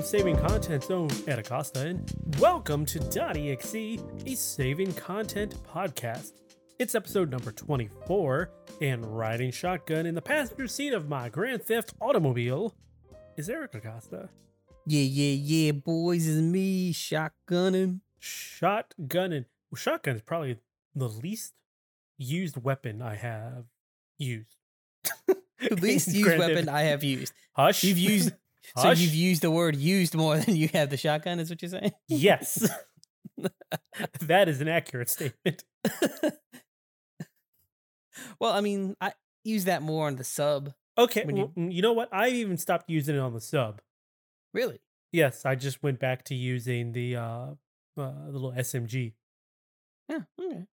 I'm Saving Content Zone Ed Acosta, and welcome to .exe, a saving content podcast. It's episode number 24, and riding shotgun in the passenger seat of my Grand Theft automobile is Eric Acosta. Yeah, yeah, yeah, boys, is me shotgunning. Shotgunning. Well, shotgun is probably the least used weapon I have used. The least used weapon I have used. Hush. You've used so Hush. you've used the word used more than you have the shotgun, is what you're saying? Yes. that is an accurate statement. well, I mean, I use that more on the sub. Okay, you- well, you know what? I even stopped using it on the sub. Really? Yes, I just went back to using the uh, uh the little SMG. Yeah, okay.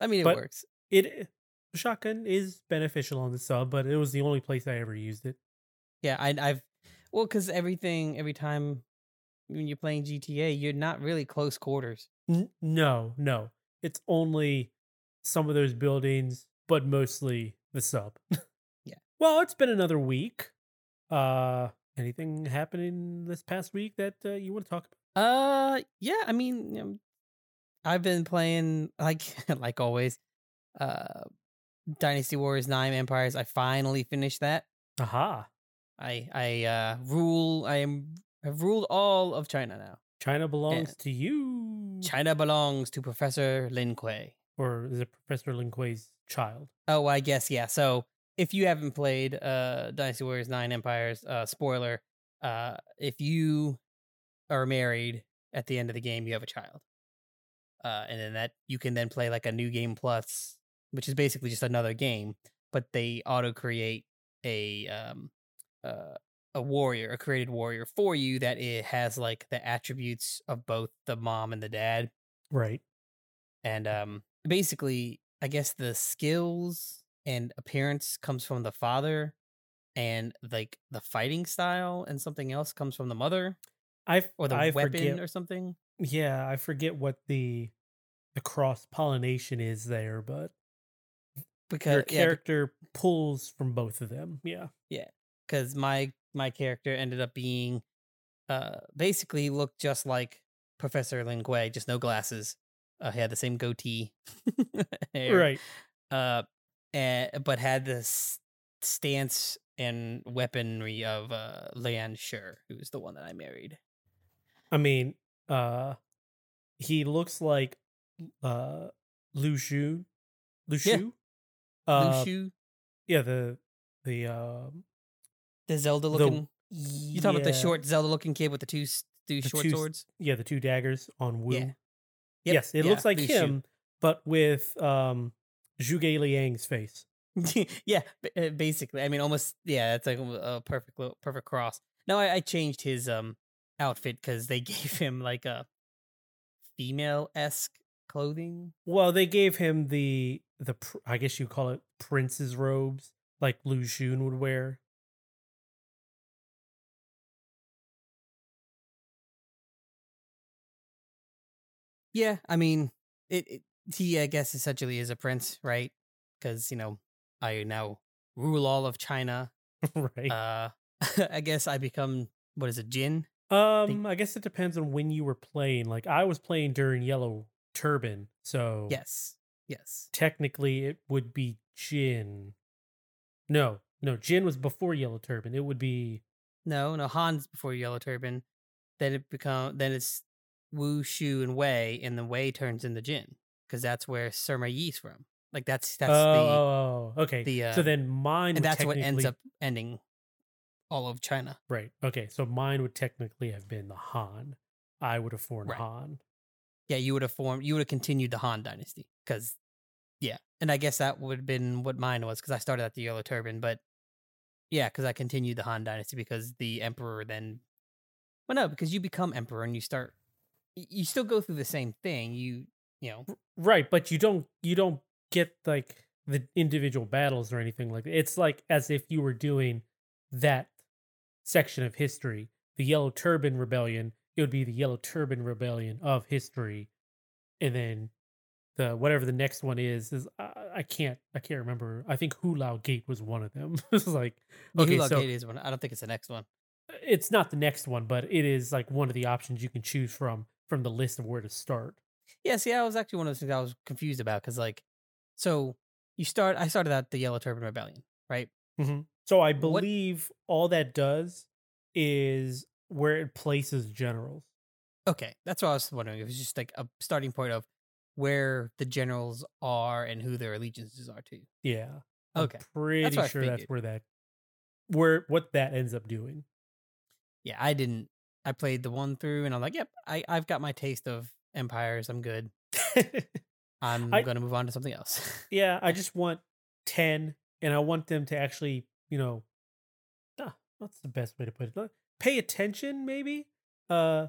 I mean, it But- works. It the shotgun is beneficial on the sub, but it was the only place I ever used it. Yeah, I, I've well, because everything, every time when you're playing GTA, you're not really close quarters. N- no, no, it's only some of those buildings, but mostly the sub. Yeah. Well, it's been another week. Uh, anything happening this past week that uh, you want to talk about? Uh, yeah. I mean, I've been playing like like always. Uh, Dynasty Warriors Nine Empires. I finally finished that. Aha! I I uh rule. I am have ruled all of China now. China belongs to you. China belongs to Professor Lin Kuei. or is it Professor Lin Kuei's child? Oh, I guess yeah. So if you haven't played uh Dynasty Warriors Nine Empires, uh spoiler, uh if you are married at the end of the game, you have a child. Uh and then that you can then play like a new game plus, which is basically just another game, but they auto create a um uh a warrior, a created warrior for you that it has like the attributes of both the mom and the dad Right. and um basically i guess the skills and appearance comes from the father and like the fighting style and something else comes from the mother I or the I weapon forget. or something Yeah, I forget what the the cross pollination is there, but because your yeah, character pulls from both of them. Yeah. Yeah. Because my my character ended up being uh basically looked just like professor lin Kuei, just no glasses uh, he had the same goatee. Right. uh and, but had this stance and weaponry of uh Lianshi, who's the one that I married. I mean, uh he looks like uh Lu Xun. Lu Yeah. Uh, Lu Xun, yeah, the the um the Zelda the- looking. You talking about the short Zelda looking kid with the two two The short two swords? Yeah, the two daggers on Wu. Yeah. Yep, Yes, it yeah, looks like him, but with um Zhuge Liang's face. yeah, uh, basically. I mean, almost. Yeah, it's like a perfect, little- perfect cross. No, I, I changed his um outfit because they gave him like a female esque clothing. Well, they gave him the the I guess you call it prince's robes, like Lu Xun would wear. Yeah, I mean, it, it he I guess essentially is a prince, right? Because you know, I now rule all of China. right. Uh, I guess I become what is it, Jin? um, I guess it depends on when you were playing. Like I was playing during Yellow Turban, so Yes, yes. technically it would be Jin. No, no, Jin was before Yellow Turban. It would be No, no, Han's before Yellow Turban. Then it become then it's Wu, Shu, and Wei, and then Wei turns into Jin because that's where Sima Yi's from. Like that's that's oh, the oh, oh, okay. the, uh, so then mine and that's what ends up ending all of China. right. Okay, so mine would technically have been the Han. I would have formed Right. Han. Yeah, you would have formed, you would have continued the Han dynasty because, yeah, and I guess that would have been what mine was because I started at the Yellow Turban, but yeah, because I continued the Han dynasty because the Emperor then, well, no, because you become Emperor and you start, you still go through the same thing. You, you know, Right, but you don't you don't get like the individual battles or anything like that. It's like as if you were doing that section of history. The Yellow Turban Rebellion, it would be the Yellow Turban Rebellion of history. And then the whatever the next one is is I, I can't I can't remember. I think Hulao Gate was one of them. it's like okay, Hulao so Gate is one. I don't think it's the next one. it's not the next one, but it is like one of the options you can choose from from the list of where to start. Yeah, see, I was actually one of those things I was confused about because, like, so you start. I started out the Yellow Turban Rebellion, right? Mm-hmm. So I What- believe all that does is where it places generals. Okay, that's what I was wondering. It was just like a starting point of where the generals are and who their allegiances are to. Yeah. I'm Okay, pretty what I sure that's where that where what that ends up doing. Yeah, I didn't. I played the one through, and I'm like, yep, I I've got my taste of empires. I'm good. I'm I- gonna move on to something else. yeah, I just want 10 and I want them to actually, you know, ah, what's the best way to put it? Pay attention maybe uh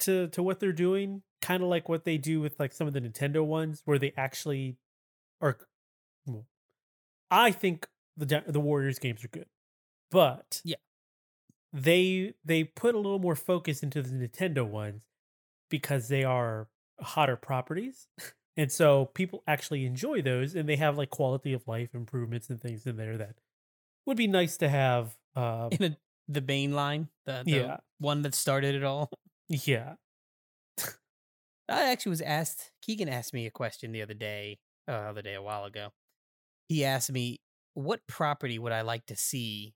to to what they're doing, kind of like what they do with like some of the Nintendo ones where they actually are well, I think the the Warriors games are good. But Yeah. They they put a little more focus into the Nintendo ones because they are hotter properties. And so people actually enjoy those and they have like quality of life improvements and things in there that would be nice to have. Uh, In a, the main line, the, the Yeah. one that started it all. yeah. I actually was asked. Keegan asked me a question the other day, uh, the other day a while ago. He asked me, "What property would I like to see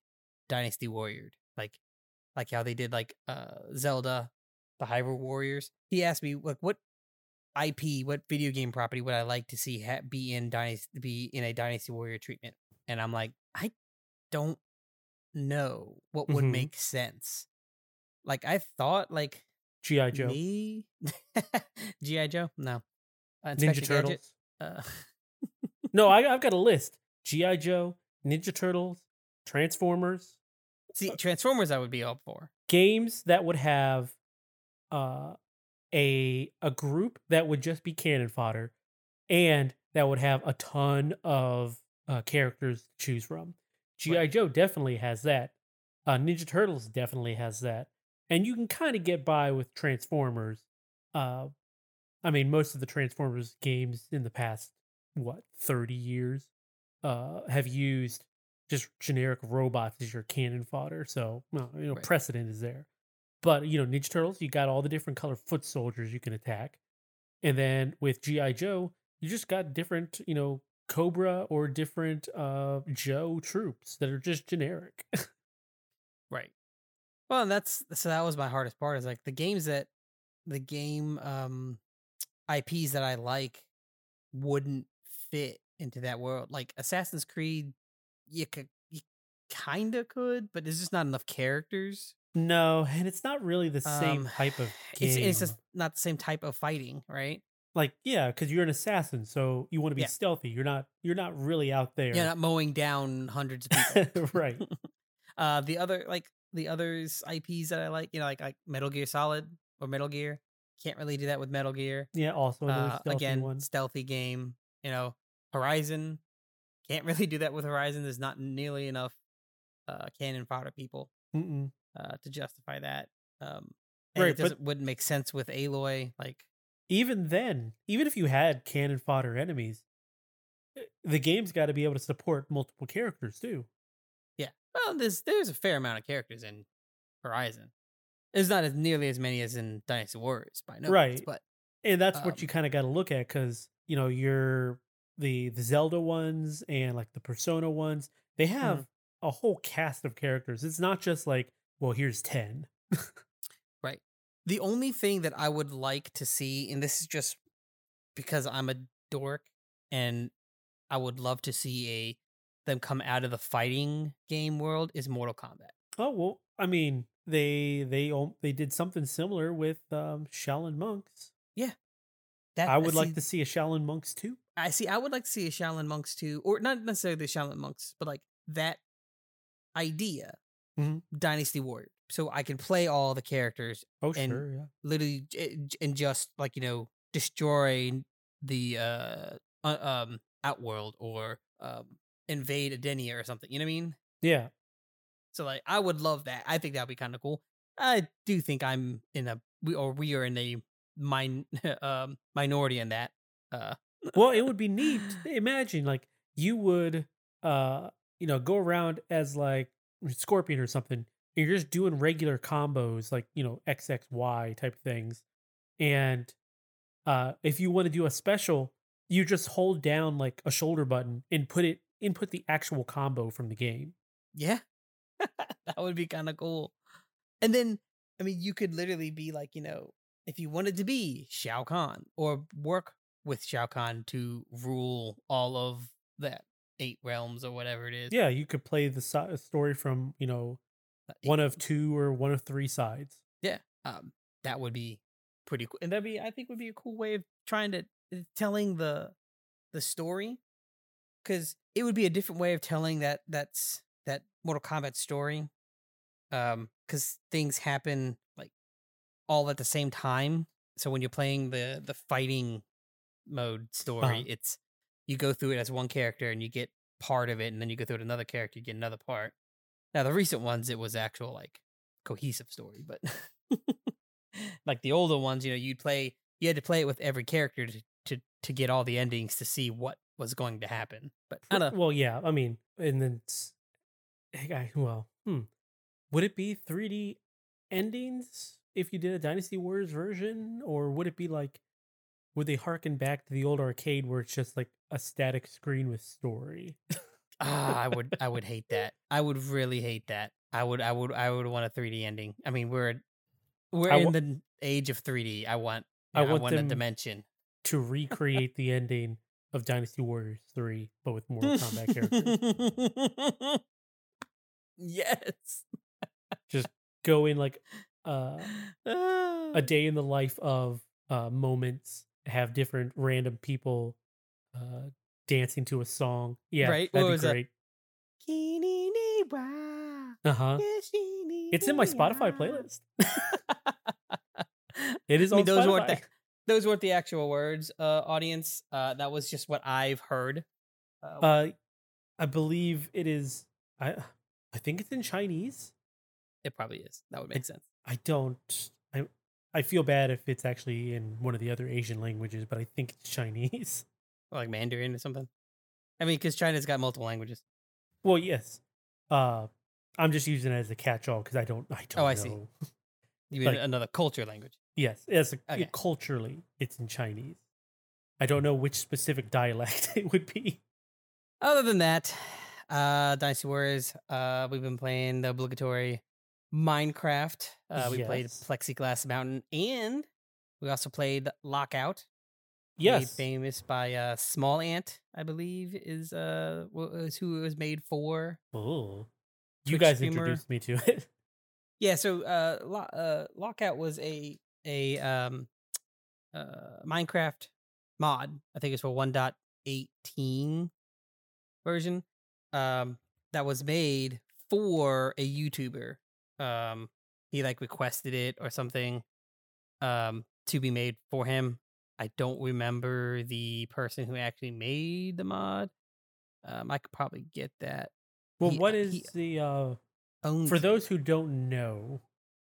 Dynasty Warrior like, like how they did like uh Zelda, the Hyrule Warriors?" He asked me, "Like what IP, what video game property would I like to see ha- be in Dynasty, be in a Dynasty Warrior treatment?" And I'm like, I don't know what would Mhm. make sense. Like I thought, like G.I. Joe. me? GI Joe? No. Uh, Ninja Turtles. Uh, No, I, I've got a list. G.I. Joe, Ninja Turtles, Transformers, see, Transformers, I would be up for. games that would have uh, a a group that would just be cannon fodder, and that would have a ton of uh, characters to choose from. GI Right. Joe definitely has that. Uh, Ninja Turtles definitely has that, and you can kind of get by with Transformers. Uh, I mean, most of the Transformers games in the past what thirty years uh, have used just generic robots as your cannon fodder. So, well, you know, Right. precedent is there. But you know, Ninja Turtles, you got all the different color foot soldiers you can attack, and then with GI Joe, you just got different, you know, Cobra or different uh Joe troops that are just generic. Right. Well, and that's so that was my hardest part is like the games that the game um IPs that I like wouldn't fit into that world. Like Assassin's Creed, you could you kind of could, but there's just not enough characters. no, and it's not really the same Um, type of game. It's it's just not the same type of fighting, right? like yeah, because you're an assassin, so you want to be Yeah. stealthy. You're not. You're not really out there. You're not mowing down hundreds of people. right. Uh, the other like the others IPs that I like, you know, like like Metal Gear Solid or Metal Gear. Can't really do that with Metal Gear. Yeah. Also Uh, stealthy again, one. stealthy game. You know, Horizon. Can't really do that with Horizon. There's not nearly enough uh, cannon fodder people uh, to justify that. Um, and Right, it but- wouldn't make sense with Aloy. Like, even then, even if you had cannon fodder enemies, eh, the game's got to be able to support multiple characters too. yeah, well, there's there's a fair amount of characters in Horizon. There's not as nearly as many as in Dynasty Warriors by no means, Right. but And that's what you Um, kind of got to look at because you know you're the the Zelda ones and like the Persona ones. They Mm-hmm. have a whole cast of characters. It's not just like, well, here's ten. right. The only thing that I would like to see, and this is just because I'm a dork, and I would love to see a them come out of the fighting game world is Mortal Kombat. Oh well, I mean they they al- they did something similar with um, Shaolin monks. That I would see, like to see a Shaolin monks too. I see. I would like to see a Shaolin monks too, or not necessarily the Shaolin monks, but like that idea, Mhm. Dynasty Warrior. So I can play all the characters Oh And- sure, yeah. literally and just like you know destroy the uh uh, um outworld or um invade Edenia or something. You know what I mean? Yeah. So like I would love that. I think that'd be kind of cool. I do think I'm in a we or we are in a min um minority in that. Uh well it would be neat imagine like you would uh you know go around as like scorpion or something and you're just doing regular combos like you know XXY type things, and uh, if you want to do a special, you just hold down like a shoulder button and put it input the actual combo from the game. Yeah. that would be kind of cool. And then, I mean, you could literally be like, you know, if you wanted to be Shao Kahn or work with Shao Kahn to rule all of that eight realms or whatever it is. Yeah, you could play the si- story from you know Uh, one of two or one of three sides. Yeah. Um, that would be pretty cool. And that'd be, I think, would be a cool way of trying to uh, telling the the story, because it would be a different way of telling that that's that Mortal Kombat story. Um, because things happen like all at the same time. So when you're playing the the fighting mode story, Uh-huh. it's you go through it as one character and you get part of it, and then you go through it another character, you get another part. Now the recent ones, it was actual like cohesive story, but like the older ones, you know, you'd play you had to play it with every character to to to get all the endings to see what was going to happen. But I don't know. Well, yeah, I mean, and then hey, I- well, hmm, would it be 3D endings if you did a Dynasty Warriors version, or would it be like would they harken back to the old arcade where it's just like a static screen with story? Ah, I would I would hate that. I would really hate that. I would I would I would want a 3D ending. I mean, we're we're I in wa- the age of 3D. I want I know, I want want a dimension. to recreate the ending of Dynasty Warriors 3, but with Mortal Kombat characters. yes. Just go in like uh, Ah. a day in the life of uh, moments, have different random people uh, dancing to a song. Yeah, Right, that'd be was great. Uh huh. It's in my Spotify playlist. It is I mean, those weren't the, those weren't the actual words, uh, audience. Uh, that was just what I've heard. Uh, Uh, I believe it is. I I think it's in Chinese. it probably is. That would make sense. I don't. I I feel bad if it's actually in one of the other Asian languages, but I think it's Chinese. Like Mandarin or something. I mean, because China's got multiple languages. Well, yes. Uh, I'm just using it as a catch-all because I don't. I don't Oh, know. I see. You mean Like- another culture language? Yes, as a, Okay. culturally, it's in Chinese. I don't know which specific dialect it would be. Other than that, uh, Dynasty Warriors. Uh, we've been playing the obligatory Minecraft. Uh, we played Plexiglass Mountain, and we also played Lockout. Yes. famous by uh, Small Ant, I believe, is uh wa- was who it was made for. Oh, you guys streamer. introduced me to it. Yeah, so uh, Lo- uh Lockout was a a um uh Minecraft mod. I think it's for 1.18 version. Um that was made for a YouTuber. Um he like requested it or something um to be made for him. I don't remember the person who actually made the mod. Um I could probably get that. Well, He- what uh, is he the uh for it. those who don't know,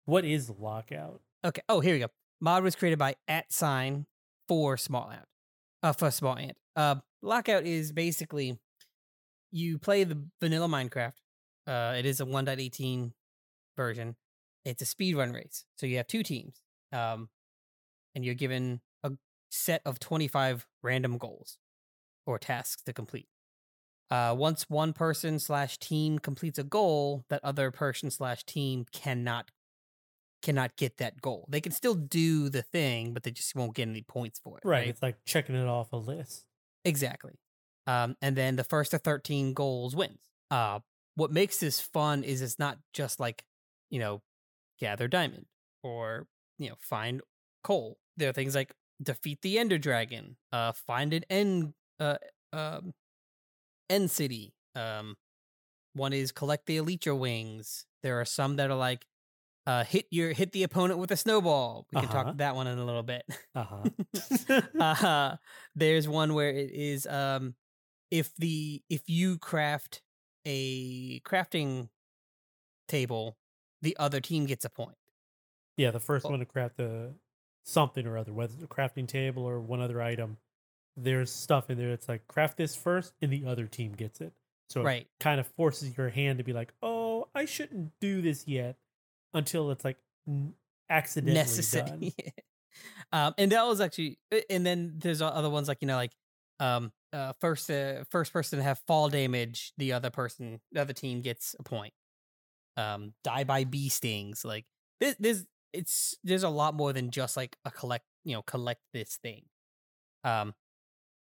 what is lockout? Okay. Oh, here we go. Mod was created by at sign for small ant. Uh, for small ant. Uh, lockout is basically you play the vanilla Minecraft. Uh, it is a 1.18 version. It's a speed run race. So you have two teams. Um, and you're given a set of 25 random goals or tasks to complete. Uh, once one person slash team completes a goal, that other person slash team cannot cannot get that goal. They can still do the thing, but they just won't get any points for it. Right, Right. it's like checking it off a list. Exactly. Um, and then the first to 13 goals wins. Uh, what makes this fun is it's not just like, you know, gather diamond or, you know, find coal. There are things like defeat the ender dragon, uh, find an end, uh, um, end city. Um, one is collect the elytra wings. There are some that are like, uh, hit your hit the opponent with a snowball. We can Uh-huh. talk that one in a little bit. Uh huh. uh-huh. there's one where it is um if the if you craft a crafting table, the other team gets a point. yeah, the first Well- one to craft the something or other, whether it's a crafting table or one other item. There's stuff in there that's like craft this first, and the other team gets it. So it kind of forces your hand to be like, oh, I shouldn't do this yet until it's like n- accidentally done. necessary. um, and that was actually, uh, and then there's other ones like you know, like um, uh, first uh, first person to have fall damage, the other person, the other team gets a point. Um, die by bee stings, like this, there's it's there's a lot more than just like a collect, you know, collect this thing. Um,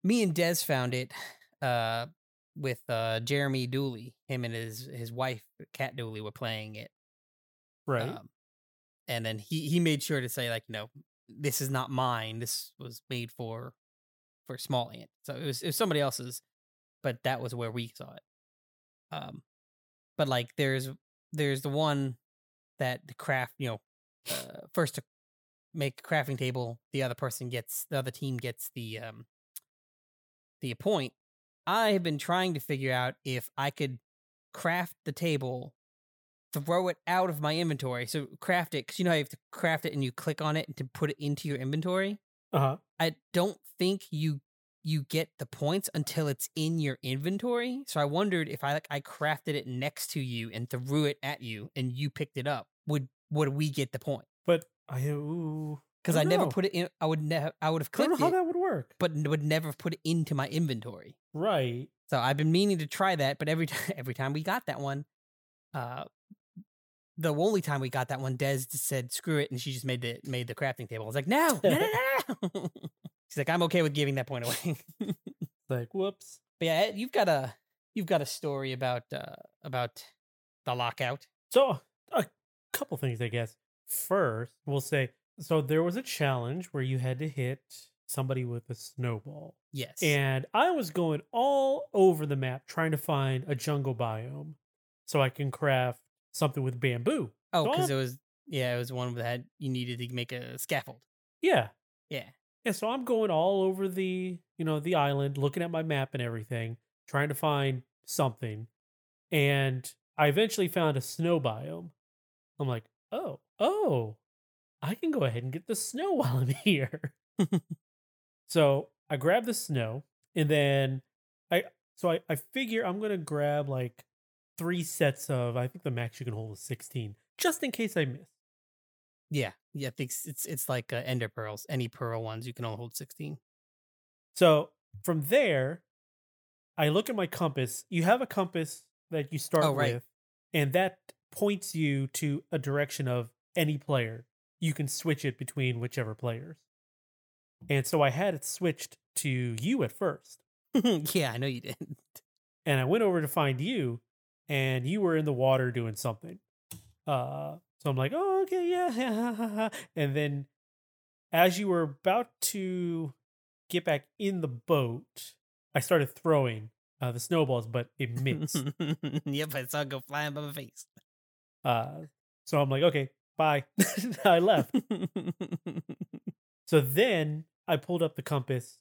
me and Des found it, uh, with uh Jeremy Dooley, him and his his wife Cat Dooley were playing it. Right. Um, and then he he made sure to say like, no, this is not mine. This was made for for small ant. So it was it was somebody else's, but that was where we saw it. Um, but like there's there's the one that the craft you know uh, first to make a crafting table, the other person gets the other team gets the um the point. I have been trying to figure out if I could craft the table throw it out of my inventory. So craft it because you know how you have to craft it and you click on it to put it into your inventory. Uh huh. I don't think you you get the points until it's in your inventory. So I wondered if I like I crafted it next to you and threw it at you and you picked it up, would would we get the point? But I ooh, Because I I, never put it in. I would never. I would have I don't know clicked how it, that would work. but would never put it into my inventory. Right. So I've been meaning to try that, but every time every time we got that one, uh, the only time we got that one, Des just said screw it, and she just made the made the crafting table. I was like, no, no, no, no. She's like, I'm okay with giving that point away. Like whoops. But yeah, you've got a you've got a story about uh about the lockout. So a couple things, I guess. First, we'll say so. There was a challenge where you had to hit somebody with a snowball, Yes, and I was going all over the map trying to find a jungle biome so I can craft something with bamboo. oh, because I'm- it was yeah, it was one that had you needed to make a scaffold. Yeah, Yeah, And so I'm going all over the, you know, the island, looking at my map and everything, trying to find something. And I eventually found a snow biome. I'm like, oh, oh, I can go ahead and get the snow while I'm here. so I grab the snow and then I so I, I figure I'm gonna grab like three sets of I think the max you can hold is 16, just in case I miss. yeah, yeah. I think it's it's, like uh, ender pearls. Any pearl ones you can only hold sixteen. So from there, I look at my compass. You have a compass that you start Oh, right. with, and that points you to a direction of any player. You can switch it between whichever players. And so I had it switched to you at first. yeah, I know you didn't. And I went over to find you, and you were in the water doing something. Uh, so I'm like, oh, okay, yeah. and then as you were about to get back in the boat, I started throwing uh, the snowballs, but it missed. yep, I saw it go flying by my face. uh, so I'm like, okay, bye. I left. So then I pulled up the compass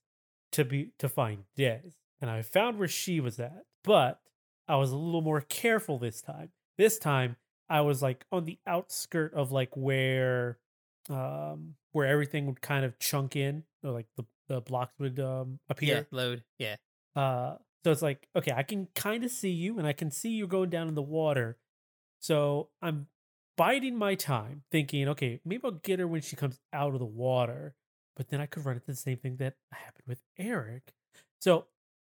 to be to find Des, and I found where she was at. But I was a little more careful this time. This time I was like on the outskirt of like where um where everything would kind of chunk in, or like the the blocks would um yeah, appear. load. Yeah. Uh so it's like, okay, I can kind of see you and I can see you going down in the water. So I'm biding my time, thinking, okay, maybe I'll get her when she comes out of the water. But then I could run into the same thing that happened with Eric. So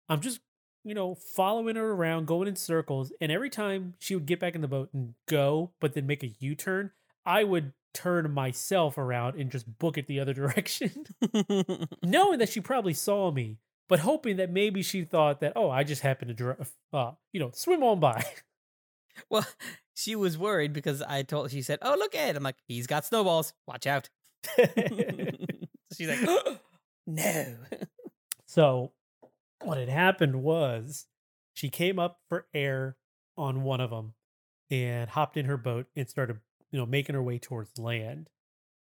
I'm just, you know, following her around, going in circles. And every time she would get back in the boat and go, but then make a U turn, I would turn myself around and just book it the other direction knowing that she probably saw me, but hoping that maybe she thought that, oh, I just happened to, dr- uh, you know, swim on by. well, she was worried because I told she said, "Oh, look at it." I'm like, "He's got snowballs. Watch out." She's like, "No." so, what had happened was she came up for air on one of them and hopped in her boat and started, you know, making her way towards land.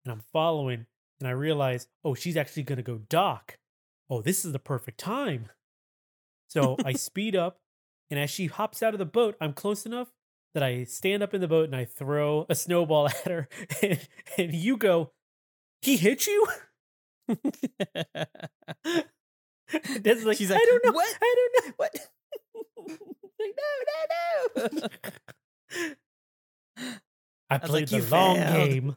And I'm following, and I realize, oh, she's actually going to go dock. Oh, this is the perfect time. So I speed up, and as she hops out of the boat, I'm close enough that I stand up in the boat and I throw a snowball at her, and, and you go, he hit you? That's like, She's I don't know. "What? I don't know. what? like, no, no, no. I played like, the long failed." game.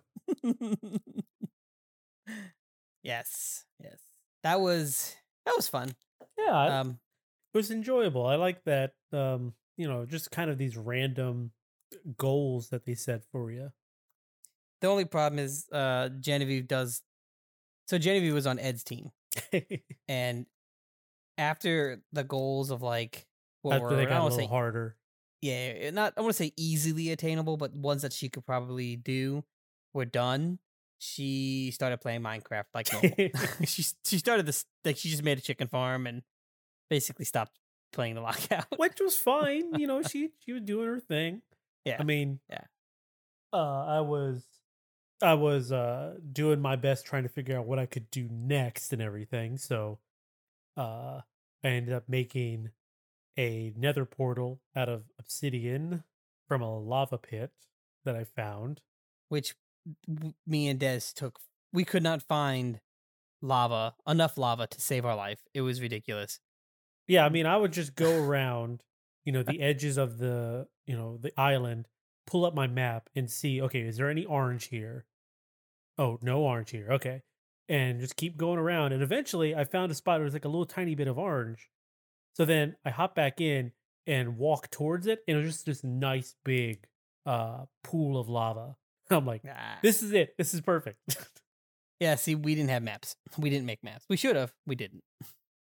yes, yes. That was that was fun. Yeah, Um, it was enjoyable. I like that. Um, you know, just kind of these random goals that they set for you. the only problem is uh Genevieve does so Genevieve was on Ed's team and after the goals of like what After were they got a little say harder. yeah, eh, not I want to say easily attainable, but ones that she could probably do were done. She started playing Minecraft like normal. she she started this like she just made a chicken farm and basically stopped playing the lockout. which was fine. You know, she she was doing her thing. Yeah. I mean, Yeah. Uh, I was, I was uh doing my best trying to figure out what I could do next and everything. So, uh, I ended up making a Nether portal out of obsidian from a lava pit that I found. which me and Des took. We could not find lava enough lava to save our life. It was ridiculous. Yeah, I mean, I would just go around, you know, the edges of the, you know, the island, pull up my map and see, okay, is there any orange here? Oh, no orange here. Okay. And just keep going around. And eventually I found a spot where there's like a little tiny bit of orange. So then I hop back in and walk towards it. And it was just this nice big uh pool of lava. I'm like, Ah. this is it. This is perfect. Yeah, see, we didn't have maps. We didn't make maps. We should have. We didn't.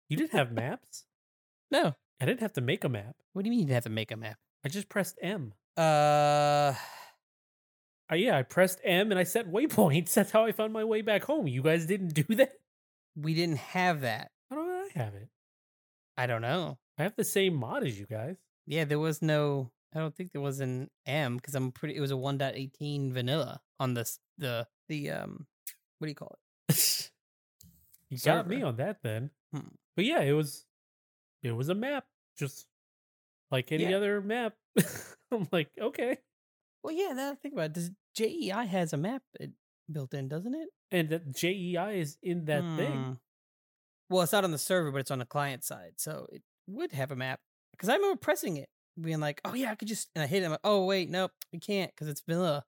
you didn't have maps? No. I didn't have to make a map. What do you mean you didn't have to make a map? I just pressed M. Uh, Uh, yeah, I pressed M and I set waypoints. That's how I found my way back home. You guys didn't do that? we didn't have that. How do I have it? I don't know. I have the same mod as you guys. Yeah, there was no. I don't think there was an M because I'm pretty. It was a 1.18 vanilla on this the the um. What do you call it? you got me on that then. Hmm. But yeah, it was it was a map, just like any Yeah. other map. I'm like, okay. Well, yeah. Now I think about it, does JEI has a map built in, doesn't it? And that JEI is in that thing. Hmm. Well, it's not on the server, but it's on the client side, so it would have a map. Because I remember pressing it, being like, "Oh yeah, I could just," and I hit it. I'm like, "Oh wait, nope, we can't because it's vanilla."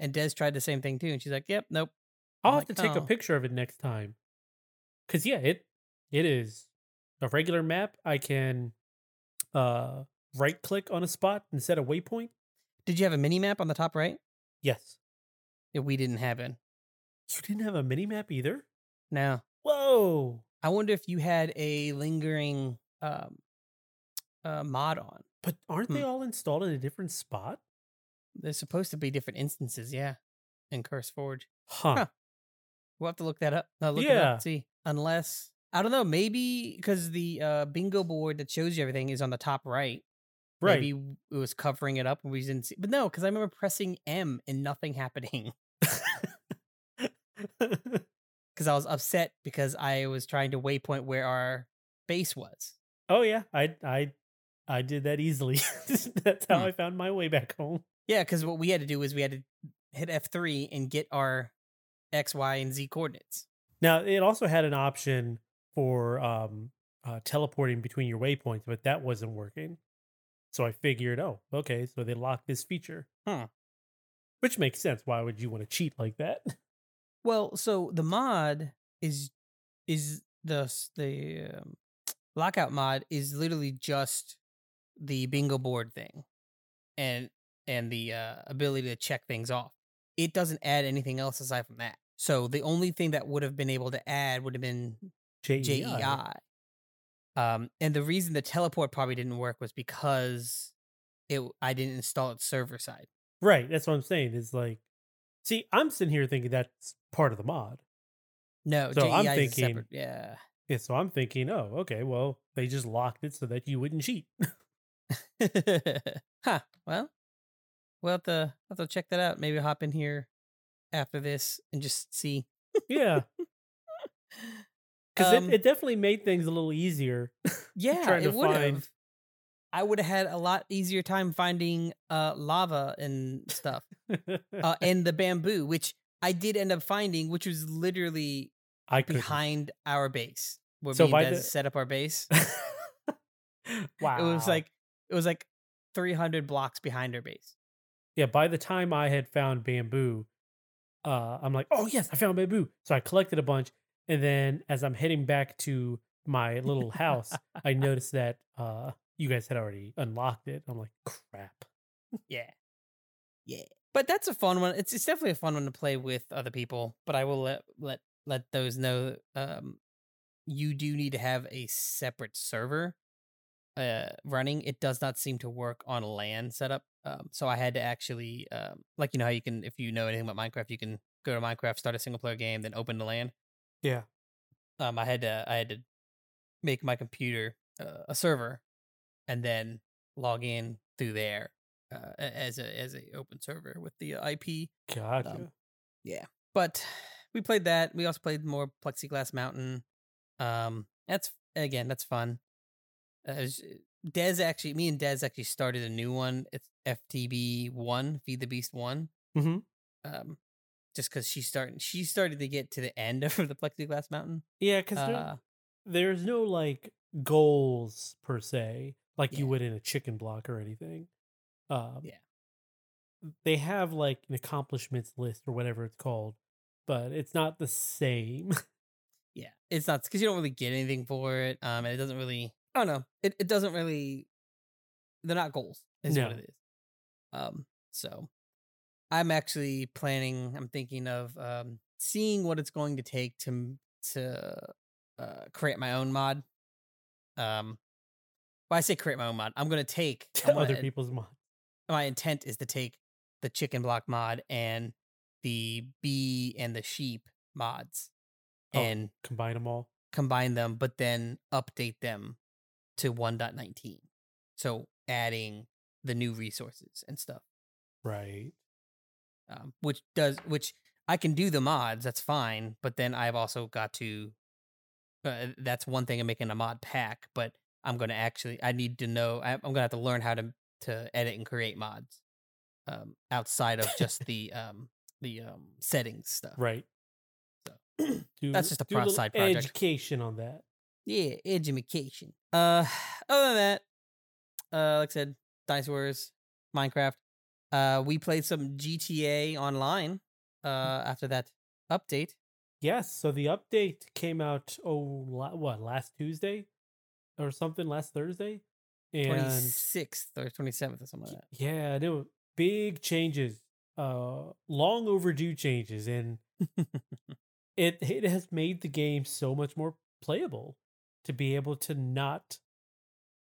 And Des tried the same thing too, and she's like, "Yep, nope." I'll I'm have to like, take a "Oh." picture of it next time. Cause yeah, it it is a regular map. I can uh right click on a spot and set a waypoint. Did you have a mini map on the top right? Yes. Yeah, we didn't have it. You didn't have a mini map either? No, Whoa. I wonder if you had a lingering um, uh, mod on. But aren't they Hmm. all installed in a different spot? There's supposed to be different instances, yeah, in Curse Forge. Huh. Huh. We'll have to look that up. No, look it Yeah. up and see. Unless I don't know, maybe because the uh, bingo board that shows you everything is on the top right. Right. Maybe it was covering it up and we didn't see. But no, because I remember pressing M and nothing happening. Because I was upset because I was trying to waypoint where our base was. oh yeah, I I I did that easily. That's how Hmm. I found my way back home. Yeah, because what we had to do was we had to hit F three and get our X, Y, and Z coordinates. Now it also had an option for um uh, teleporting between your waypoints, but that wasn't working. So I figured, oh, okay, so they locked this feature. Hmm. Which makes sense. Why would you want to cheat like that? Well, so the mod is is the the um, lockout mod is literally just the bingo board thing, and and the uh, ability to check things off. It doesn't add anything else aside from that. So the only thing that would have been able to add would have been JEI. JEI. Um, and the reason the teleport probably didn't work was because it I didn't install it server side. Right. That's what I'm saying. Is like, see, I'm sitting here thinking that's part of the mod. No, So I'm JEI is thinking- separate. Yeah. Yeah, so I'm thinking, oh, okay, well, they just locked it so that you wouldn't cheat. huh. Well, we'll have to have to check that out. Maybe hop in here after this and just see. yeah, because Um, it, it definitely made things a little easier. yeah, trying it to would find- have. I would have had a lot easier time finding uh lava and stuff. uh, and the bamboo, which I did end up finding, which was literally I behind our base. Where So by the- set up our base. wow, It was like it was like 300 blocks behind our base. yeah, by the time I had found bamboo, uh, I'm like, oh yes, I found bamboo. So I collected a bunch, and then as I'm heading back to my little house, I noticed that uh, you guys had already unlocked it. I'm like, crap. Yeah. Yeah. But that's a fun one. It's it's definitely a fun one to play with other people. But I will let let let those know um you do need to have a separate server uh running. It does not seem to work on a LAN setup. Um so I had to actually um like you know how you can if you know anything about Minecraft, you can go to Minecraft, start a single player game, then open the LAN. Yeah. Um I had to I had to make my computer uh, a server and then log in through there uh, as a as a open server with the uh, IP. Gotcha. Um, yeah, but we played that. We also played more Plexiglass Mountain. Um, that's again, that's fun. Uh, it Des actually, me and Des actually started a new one. It's FTB one, Feed the Beast one. Mhm. Um, just because she started, she started to get to the end of the Plexiglass Mountain. yeah, because Uh, there's no like goals per se, like you would in a chicken block or anything. Um, Yeah. They have like an accomplishments list or whatever it's called, but it's not the same. yeah, it's not because you don't really get anything for it. Um, and it doesn't really. I don't know. It it doesn't really. They're not goals. Is No. what it is. Um. So, I'm actually planning. I'm thinking of um seeing what it's going to take to to uh create my own mod. Um. When I say create my own mod, I'm gonna take gonna- other people's mod. my intent is to take the chicken block mod and the bee and the sheep mods Oh. and Combine them all. combine them, but then update them to 1.19. So adding the new resources and stuff, Right. Um, which does which I can do the mods. That's fine, but then I've also got to. Uh, that's one thing. I'm making a mod pack, but I'm going to actually. I need to know. I, I'm going to have to learn how to to edit and create mods um, outside of just the um, the um, settings stuff. Right. So Do, That's just a pro- side project. Education on that. Yeah, education. Uh, other than that, uh, like I said, Warriors, Minecraft. Uh, we played some GTA Online. Uh, after that update. Yes. So the update came out. Oh, what last Tuesday or something? Last Thursday. And sixth or twenty seventh or something like that. yeah, there were big changes. Uh, long overdue changes, and it it has made the game so much more playable to be able to not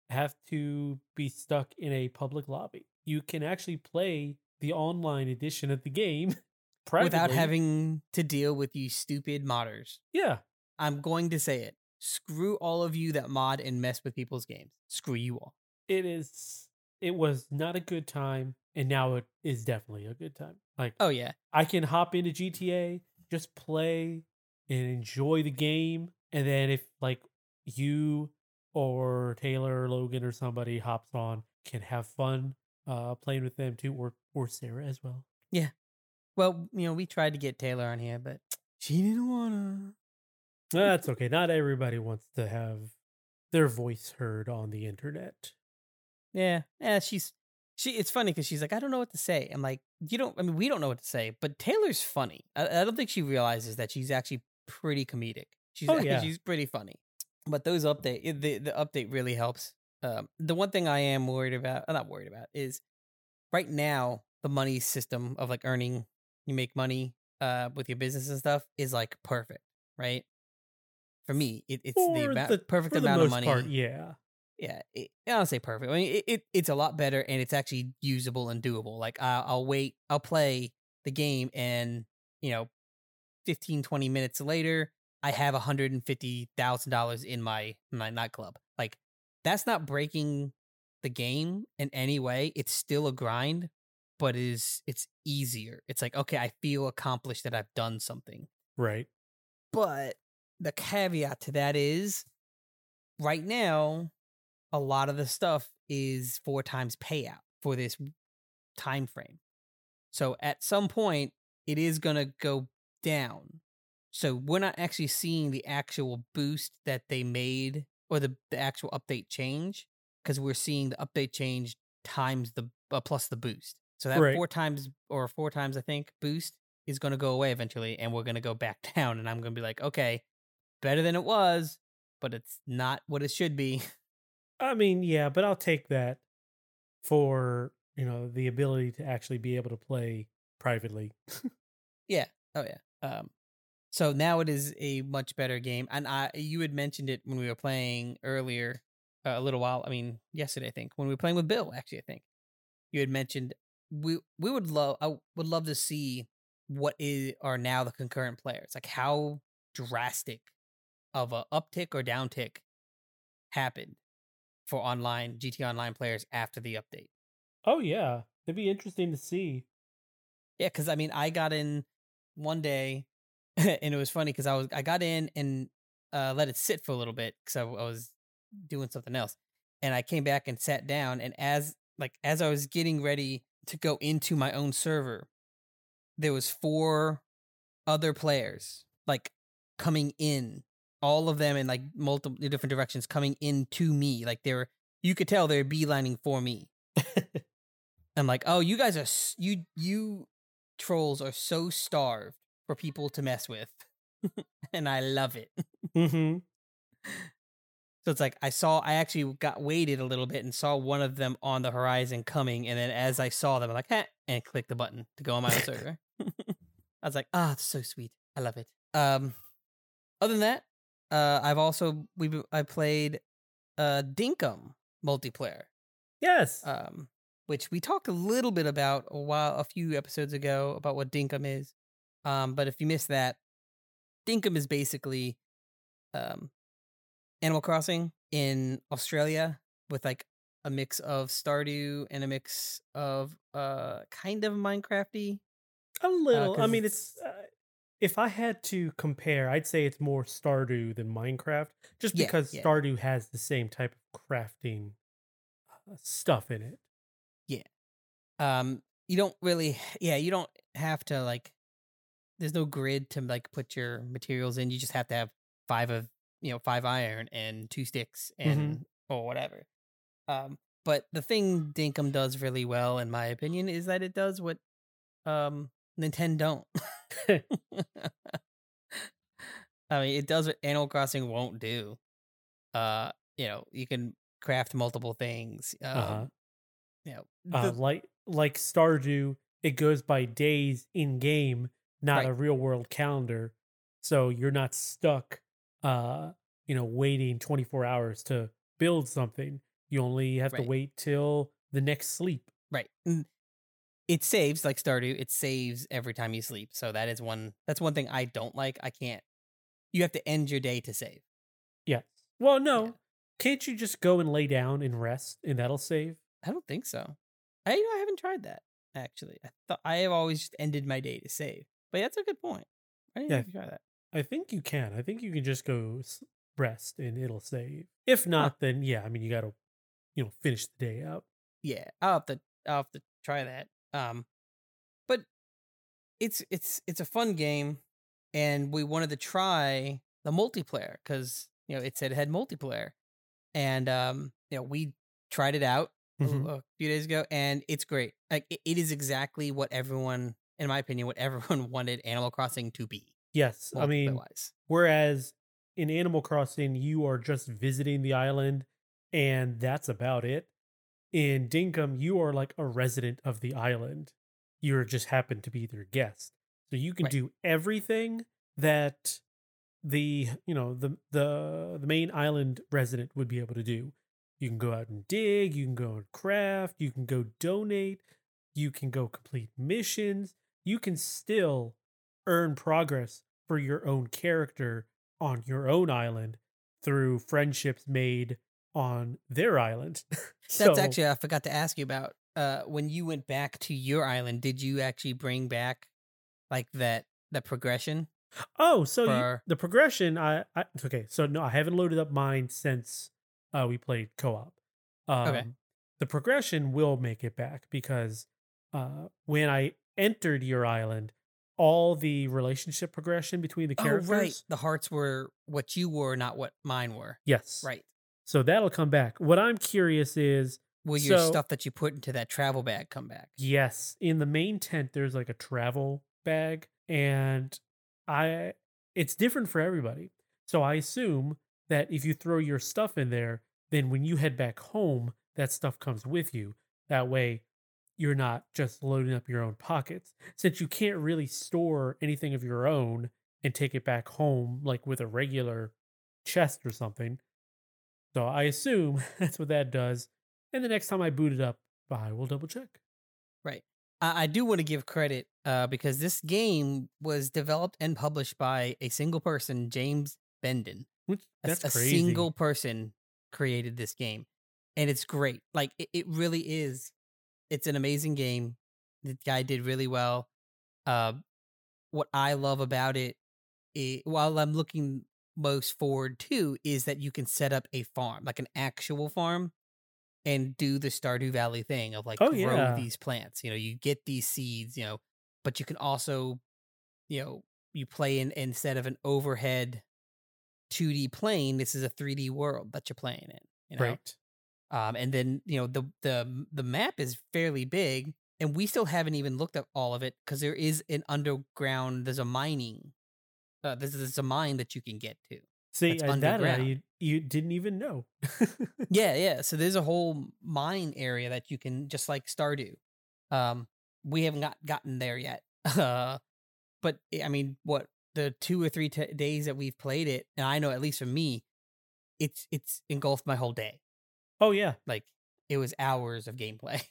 have to be stuck in a public lobby. You can actually play the online edition of the game Without having to deal with you stupid modders. yeah I'm going to say it. Screw all of you that mod and mess with people's games. Screw you all. it is it was not a good time and now it is definitely a good time like Oh yeah. i can hop into gta just play and enjoy the game and then if like you or taylor or logan or somebody hops on can have fun uh playing with them too or or sarah as well Yeah. Well, you know, we tried to get Taylor on here, but she didn't wanna. that's okay not everybody wants to have their voice heard on the internet Yeah, yeah. She's she. It's funny because she's like, I don't know what to say. I'm like, you don't. I mean, we don't know what to say. But Taylor's funny. I, I don't think she realizes that she's actually pretty comedic. She's Oh, yeah. she's pretty funny. But those update the the update really helps. Um, the one thing I am worried about, I'm not worried about, is right now the money system of like earning you make money uh with your business and stuff is like perfect, right? For me, it, it's the, For amount, the- perfect for the amount of money part yeah yeah, it, I don't say perfect. I mean, it, it it's a lot better and it's actually usable and doable. Like I'll, I'll wait, I'll play the game, and you know, 15, 20 minutes later, I have hundred and fifty thousand dollars in my my nightclub. That's not breaking the game in any way. It's still a grind, but it is it's easier. It's like okay, I feel accomplished that I've done something. right But the caveat to that is right now, a lot of the stuff is four times payout for this time frame. So at some point, it is going to go down. So we're not actually seeing the actual boost that they made or the, the actual update change because we're seeing the update change times the uh, plus the boost. So that Right. four times or four times I think boost is going to go away eventually, and we're going to go back down, and I'm going to be like, okay, better than it was, but it's not what it should be. I mean, yeah, but I'll take that for you know the ability to actually be able to play privately. Yeah. Oh yeah. Um so now it is a much better game. And I you had mentioned it when we were playing earlier uh, a little while. I mean, yesterday I think when we were playing with Bill actually I think. You had mentioned we we would love I would love to see what is are now the concurrent players. Like how drastic of a uptick or downtick happened for online GT online players after the update. Oh yeah, it'd be interesting to see. Yeah, because I mean, I got in one day, and it was funny because I was I got in and uh, let it sit for a little bit because I was doing something else, and I came back and sat down, and as like as I was getting ready to go into my own server, there was four other players like coming in, all of them in like multiple different directions coming in to me, like they were. You could tell they were beelining for me. I'm like, oh, you guys are you you trolls are so starved for people to mess with, and I love it. hmm So it's like I saw, I actually got waited a little bit and saw one of them on the horizon coming, and then as I saw them, I'm like, Heh, and click the button to go on my own server. I was like, ah, it's so sweet. I love it. Um, other than that, uh, I've also we I played uh Dinkum multiplayer. Yes. um, which we talked a little bit about a while, a few episodes ago about what Dinkum is. Um, but if you missed that, Dinkum is basically um, Animal Crossing in Australia with like a mix of Stardew and a mix of uh kind of Minecrafty. a little. I mean, it's. Uh, if I had to compare, I'd say it's more Stardew than Minecraft, just Yeah, because yeah. Stardew has the same type of crafting uh, stuff in it. Yeah. Um, you don't really, yeah, you don't have to like. There's no grid to like put your materials in. You just have to have five of you know five iron and two sticks and or whatever. Um, but the thing Dinkum does really well, in my opinion, is that it does what um Nintendo don't. I mean, it does what Animal Crossing won't do. Uh, you know, you can craft multiple things. Um, Uh-huh. You know, Uh, like like Stardew, it goes by days in game, not Right. a real world calendar. So you're not stuck, uh, you know, waiting 24 hours to build something. You only have to wait till the next sleep. Right. And it saves like Stardew, it saves every time you sleep. So that is one that's one thing I don't like. I can't you have to end your day to save. Yes. Well, no. Yeah. Can't you just go and lay down and rest and that'll save? I don't think so. I you know I haven't tried that actually. I thought I have always just ended my day to save. But that's a good point. I didn't Yeah. try that. I think you can. I think you can just go rest and it'll save. If not, then yeah, I mean, you got to, you know, finish the day out. Yeah, I'll have to I'll have to try that. Um but it's it's it's a fun game and we wanted to try the multiplayer cuz you know it said it had multiplayer. And um you know we tried it out a- Mhm. a few days ago and it's great. Like it, it is exactly what everyone in my opinion what everyone wanted Animal Crossing to be. Yes. I mean, multiplayer-wise. Whereas in Animal Crossing, you are just visiting the island and that's about it. In Dinkum, you are like a resident of the island. You just happen to be their guest. So you can Right. do everything that the you know the the the main island resident would be able to do. You can go out and dig, you can go and craft, you can go donate, you can go complete missions, you can still earn progress for your own character on your own island through friendships made on their island. That's actually I forgot to ask you about. Uh, when you went back to your island, did you actually bring back like that that progression? Oh, so you, the progression I, I okay, so no, I haven't loaded up mine since uh we played co-op. Um Okay. the progression will make it back because uh when I entered your island, all the relationship progression between the characters. Oh, right. The hearts were what you were, not what mine were. Yes. Right. So that'll come back. What I'm curious is will your So- stuff that you put into that travel bag come back? Yes, in the main tent there's like a travel bag and I it's different for everybody. So I assume that if you throw your stuff in there, then when you head back home, that stuff comes with you. That way you're not just loading up your own pockets. Since you can't really store anything of your own and take it back home like with a regular chest or something. So I assume that's what that does. And the next time I boot it up, I will double check. Right. I, I do want to give credit uh, because this game was developed and published by a single person, James Bendon. Which A, that's a crazy. single person created this game, and it's great. Like it, it really is. It's an amazing game. The guy did really well. Uh, what I love about it, i while I'm looking most forward to, is that you can set up a farm, like an actual farm, and do the Stardew Valley thing of like Oh, grow yeah. these plants. You know, you get these seeds. You know, but you can also, you know, you play in instead of an overhead 2D plane, this is a 3D world that you're playing in. You know? Right. Um, and then you know the the the map is fairly big, and we still haven't even looked at all of it because there is an underground. There's a mining. Uh, there's, there's a mine that you can get to. See, and that uh, underground. you, you didn't even know. Yeah, yeah. So there's a whole mine area that you can just like Stardew. Um, we haven't got gotten there yet. Uh, but I mean, what the two or three t- days that we've played it, and I know at least for me, it's it's engulfed my whole day. Oh yeah, Like it was hours of gameplay.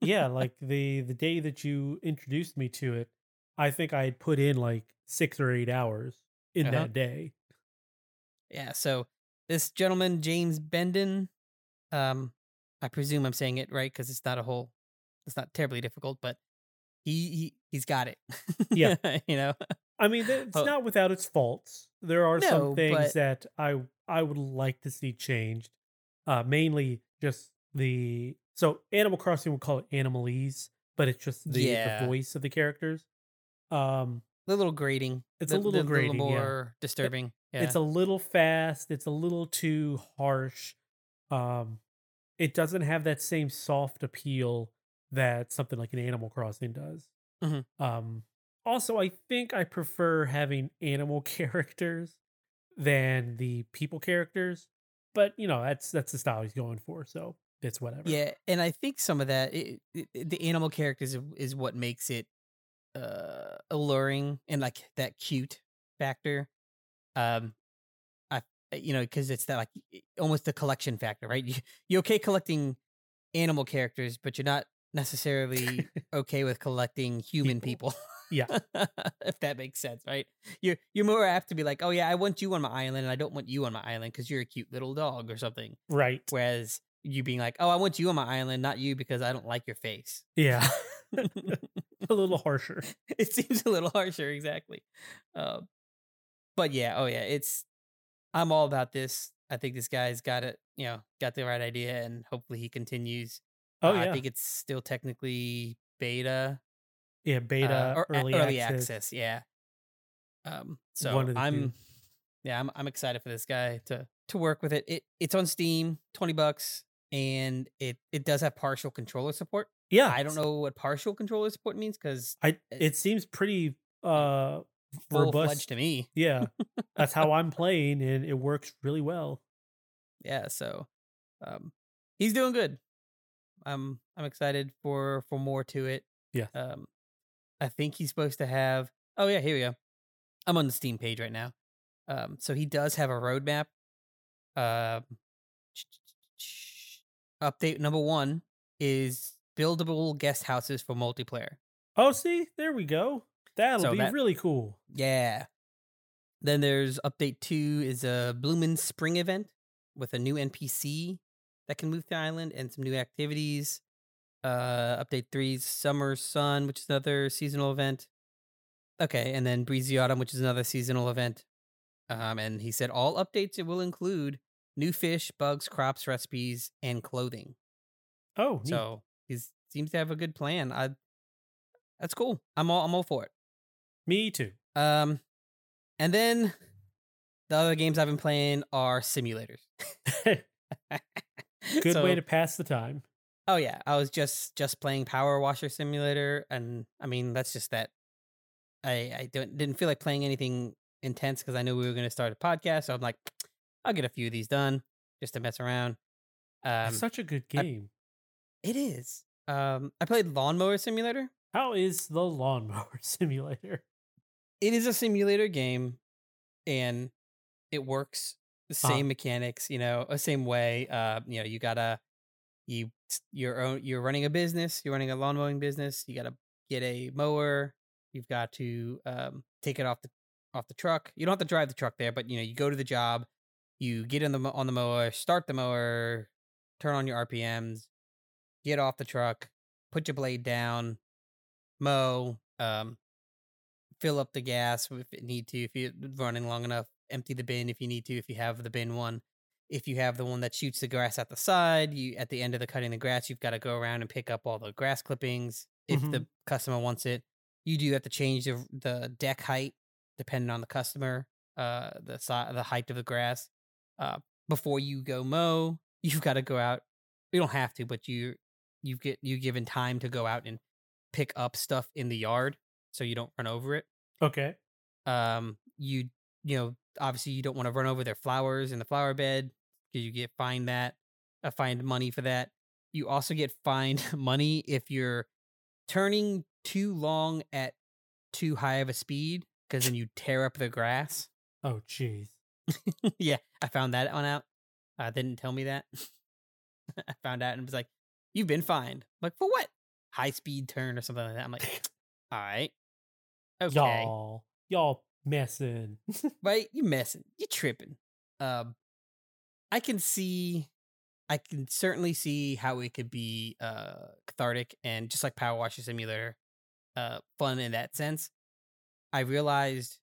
yeah. Like the the day that you introduced me to it, I think I had put in like six or eight hours in Uh-huh. that day. Yeah, so this gentleman James Bendon, um, I presume I'm saying it right because it's not a whole, it's not terribly difficult, but he, he he's got it. Yeah. you know. I mean, it's Oh. not without its faults. There are No, some things but- that I I would like to see changed. Uh, mainly just the so Animal Crossing would call it Animalese, but it's just the, Yeah. the voice of the characters. Um, A little grating. It's a little the- grating, yeah. more disturbing. Yeah. It's a little fast. It's a little too harsh. Um, it doesn't have that same soft appeal that something like an Animal Crossing does. Mhm. Um, also, I think I prefer having animal characters than the people characters. But you know, that's that's the style he's going for, so it's whatever. yeah, and I think some of that it, it- the animal characters is- is what makes it uh alluring and like that cute factor. Um, I you know because it's that like almost the collection factor, right? You you okay collecting animal characters, but you're not necessarily okay with collecting human People. people. Yeah. if that makes sense, right? You're you're more apt to be like, oh yeah, I want you on my island, and I don't want you on my island because you're a cute little dog or something. Right. Whereas you being like, oh, I want you on my island, not you because I don't like your face. Yeah. a little harsher. it seems a little harsher, exactly. Uh, but yeah, oh yeah, it's. I'm all about this. I think this guy's got it. You know, got the right idea, and hopefully he continues. Oh Uh, yeah. I think it's still technically beta, yeah, uh, beta or a- early, access. Yeah. Um. So One of the I'm. two. Yeah, I'm. I'm excited for this guy to to work with it. It it's on Steam, twenty bucks, and it it does have partial controller support. Yeah. I don't know what partial controller support means because I it seems pretty uh robust. to me. Yeah. That's how I'm playing and it works really well. Yeah, so um he's doing good. I'm I'm excited for for more to it. Yeah. Um I think he's supposed to have Oh yeah, here we go. I'm on the Steam page right now. Um so he does have a roadmap. Um update number 1 is buildable guest houses for multiplayer. Oh, see, there we go. That'll So be that- really cool. Yeah. Then there's update two is a Bloomin' Spring event with a new NPC that can move the island and some new activities. Uh, update three Summer Sun, which is another seasonal event. Okay, and then Breezy Autumn, which is another seasonal event. Um, and he said all updates it will include new fish, bugs, crops, recipes, and clothing. Oh, neat. So he seems to have a good plan. I that's cool. I'm all I'm all for it. me too. Um, and then the other games I've been playing are simulators. Good So, way to pass the time. Oh yeah, I was just just playing Power Washer Simulator, and I mean that's just that. I I don't didn't feel like playing anything intense because I knew we were going to start a podcast, so I'm like, I'll get a few of these done just to mess around. Um, It's such a good I- game. it is. Um, I played Lawnmower Simulator. How is the lawnmower simulator? It is a simulator game, and it works the Uh-huh. same mechanics, you know, the same way. Uh, you know, you gotta you you're own, you're running a business, you're running a lawn mowing business. You gotta get a mower. You've got to um, take it off the off the truck. You don't have to drive the truck there, but you know, you go to the job, you get in the on the mower, start the mower, turn on your RPMs, get off the truck, put your blade down, mow, um, fill up the gas if it need to, if you're running long enough, empty the bin if you need to, if you have the bin one. If you have the one that shoots the grass at the side, you at the end of the cutting the grass, you've got to go around and pick up all the grass clippings if the customer wants it. You do have to change the the deck height depending on the customer, uh, the si- the height of the grass. Uh, before you go mow, you've got to go out. You don't have to, but you you get you given time to go out and pick up stuff in the yard so you don't run over it. Okay. Um, you you know obviously you don't want to run over their flowers in the flower bed because you get fined that, uh, fined money for that. You also get fined money if you're turning too long at too high of a speed because then you tear up the grass. Oh, jeez. yeah, I found that one out. Uh, didn't tell me that. I found out and was like, "You've been fined." I'm like, for what? High speed turn or something like that. I'm like, all right, okay, Y'all, y'all messing. right? You messing, you tripping. Um, I can see, I can certainly see how it could be uh cathartic and just like Power Washer Simulator, uh, fun in that sense. I realized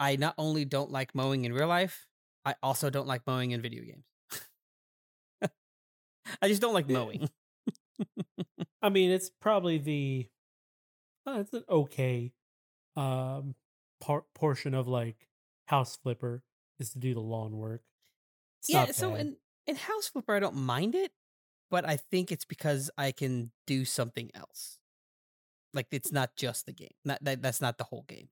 I not only don't like mowing in real life, I also don't like mowing in video games. I just don't like mowing. I mean, it's probably the uh, it's an okay um part portion of like house flipper is to do the lawn work. Yeah, so in in House Flipper, I don't mind it, but I think it's because I can do something else. Like it's not just the game. Not that that's not the whole game.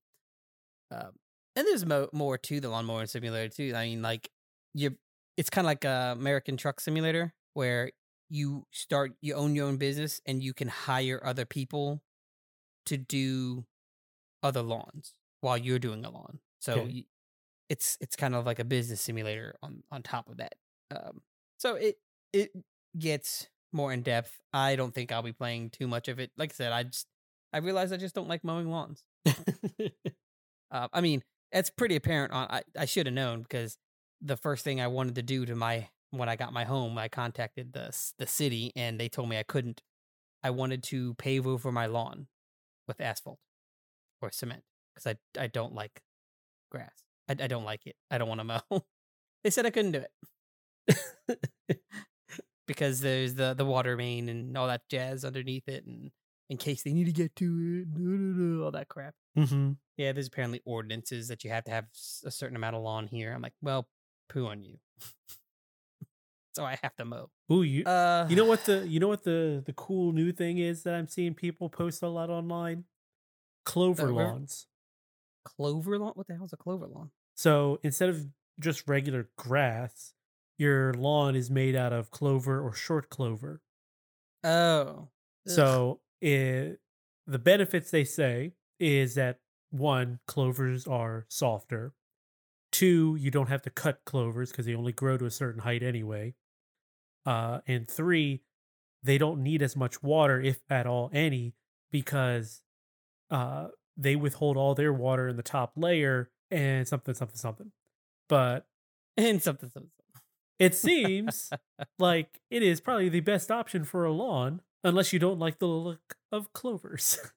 Um, and there's mo- more to the lawnmower simulator too. I mean, like you, it's kind of like a American Truck Simulator where you start, you own your own business, and you can hire other people to do other lawns while you're doing a lawn. So Okay. It's it's kind of like a business simulator on on top of that. Um, so it it gets more in depth. I don't think I'll be playing too much of it. Like I said, I just I realize I just don't like mowing lawns. Uh, I mean, it's pretty apparent. On I, I should have known because the first thing I wanted to do to my when I got my home, I contacted the the city and they told me I couldn't. I wanted to pave over my lawn with asphalt or cement because I I don't like grass. I, I don't like it. I don't want to mow. they said I couldn't do it because there's the the water main and all that jazz underneath it, and in case they need to get to it, all that crap. hmm Yeah, there's apparently ordinances that you have to have a certain amount of lawn here. I'm like, well, poo on you. so I have to mow. Ooh, you Uh, you know what the you know what the the cool new thing is that I'm seeing people post a lot online? Clover lawns. clover lawn? What the hell is a clover lawn? So instead of just regular grass, your lawn is made out of clover or short clover. Oh. So it, the benefits they say is that one, clovers are softer. Two, you don't have to cut clovers because they only grow to a certain height anyway. Uh, and three, they don't need as much water, if at all any, because uh, they withhold all their water in the top layer and something, something, something. But and something, something. something. it seems like it is probably the best option for a lawn, unless you don't like the look of clovers.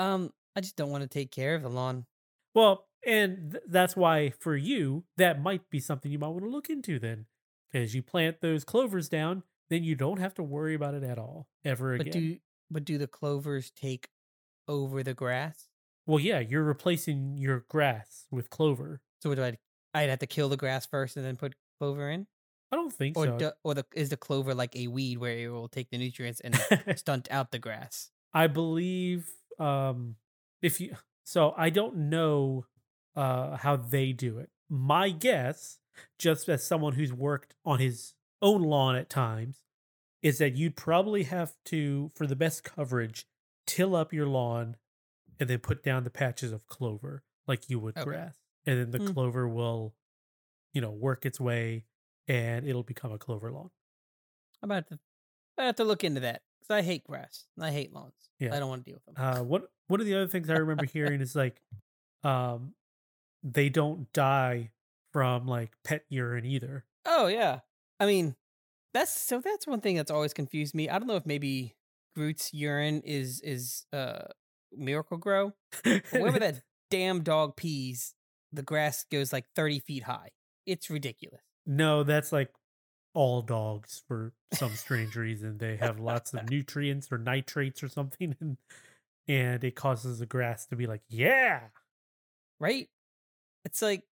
Um, I just don't want to take care of the lawn. well, and th- that's why for you, that might be something you might want to look into then. As you plant those clovers down, then you don't have to worry about it at all ever again. But do but do the clovers take over the grass? Well, yeah, you're replacing your grass with clover. So what do I? I'd have to kill the grass first and then put clover in. I don't think Or so. do, or the is the clover like a weed where it will take the nutrients and stunt out the grass? I believe um if you so I don't know uh how they do it. My guess, just as someone who's worked on his own lawn at times, is that you'd probably have to for the best coverage till up your lawn and then put down the patches of clover like you would Okay. grass. And then the Hmm. clover will you know work its way and it'll become a clover lawn. I'm about to I have to look into that because I hate grass and I hate lawns. Yeah. I don't want to deal with them. Uh, what one of the other things I remember hearing is like, um, they don't die from like pet urine either. Oh yeah. I mean, that's so that's one thing that's always confused me. I don't know if maybe Groot's urine is is uh Miracle-Gro. But wherever that damn dog pees, the grass goes like 30 feet high. It's ridiculous. no, that's like all dogs for some strange reason. They have lots of nutrients or nitrates or something, and, and it causes the grass to be like, yeah. Right? It's like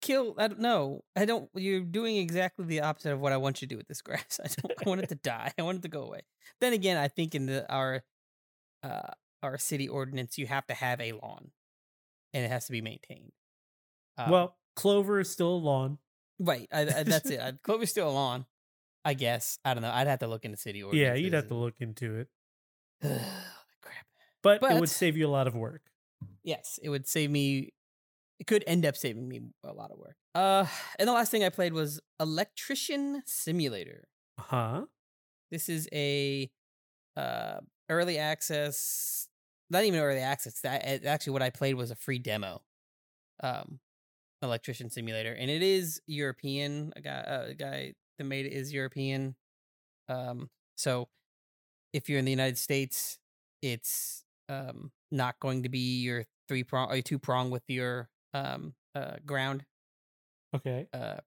kill I don't know. I don't you're doing exactly the opposite of what I want you to do with this grass. I don't I want it to die. I want it to go away. Then again, I think in the our uh our city ordinance you have to have a lawn and it has to be maintained. Um, well, clover is still a lawn. right. I, I, that's it. I, Clover's still a lawn. I guess. I don't know. I'd have to look into city ordinance. Yeah, you'd have to look into it, Crap. but, it would save you a lot of work. Yes, it would save me. It could end up saving me a lot of work. Uh, and the last thing I played was Electrician Simulator. Huh? This is a uh early access, not even early access. That actually what I played was a free demo. Um, Electrician Simulator, and it is European. A guy, uh, a guy that made it is European. Um, so if you're in the United States, it's um not going to be your three prong or two prong with your um uh ground Okay. uh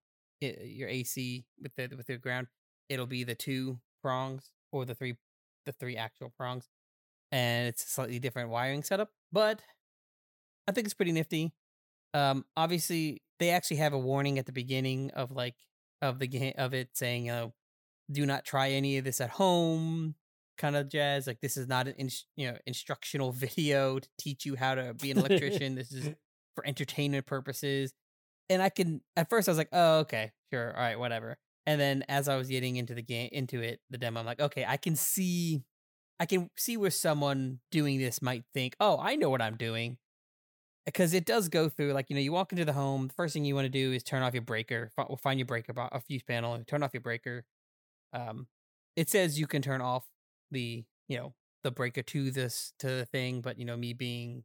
i- your AC with the with the ground, it'll be the two prongs or the three the three actual prongs, and it's a slightly different wiring setup. But I think it's pretty nifty. Um, obviously, they actually have a warning at the beginning of like of the game of it saying, "Uh, do not try any of this at home." Kind of jazz. Like this is not an ins- you know instructional video to teach you how to be an electrician. this is for entertainment purposes. And I can at first I was like, oh okay, sure, all right, whatever. And then as I was getting into the game into it, the demo, I'm like, okay, I can see I can see where someone doing this might think, oh, I know what I'm doing. Because it does go through, like, you know, you walk into the home, the first thing you want to do is turn off your breaker, find your breaker, a fuse panel, turn off your breaker. Um, it says you can turn off the, you know, the breaker to this, to the thing, but, you know, me being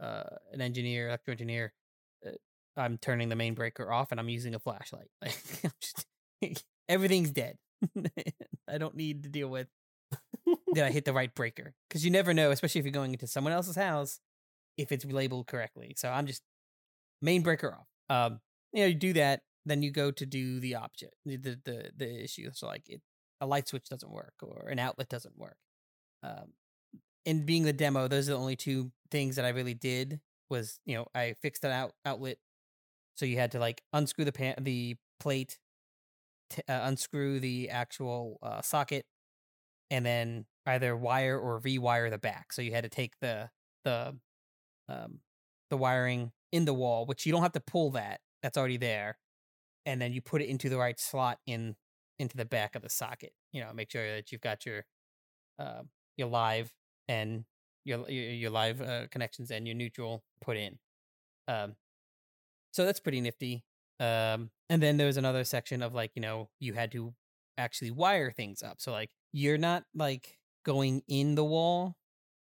uh, an engineer, electro engineer, uh, I'm turning the main breaker off and I'm using a flashlight. Like just- everything's dead. I don't need to deal with did I hit the right breaker? Because you never know, especially if you're going into someone else's house, if it's labeled correctly. So I'm just main breaker off. Um, you know, you do that, then you go to do the object, the the the, issue. So like it, a light switch doesn't work or an outlet doesn't work. Um, and being the demo, those are the only two things that I really did. Was you know I fixed an out outlet, so you had to like unscrew the pan the plate, t- uh, unscrew the actual uh, socket, and then either wire or rewire the back. So you had to take the the um the wiring in the wall, which you don't have to pull that. That's already there. And then you put it into the right slot in into the back of the socket. You know, make sure that you've got your uh, your live and your your, live uh, connections and your neutral put in. Um so that's pretty nifty. Um and then there was another section of like, you know, you had to actually wire things up. So like you're not like going in the wall,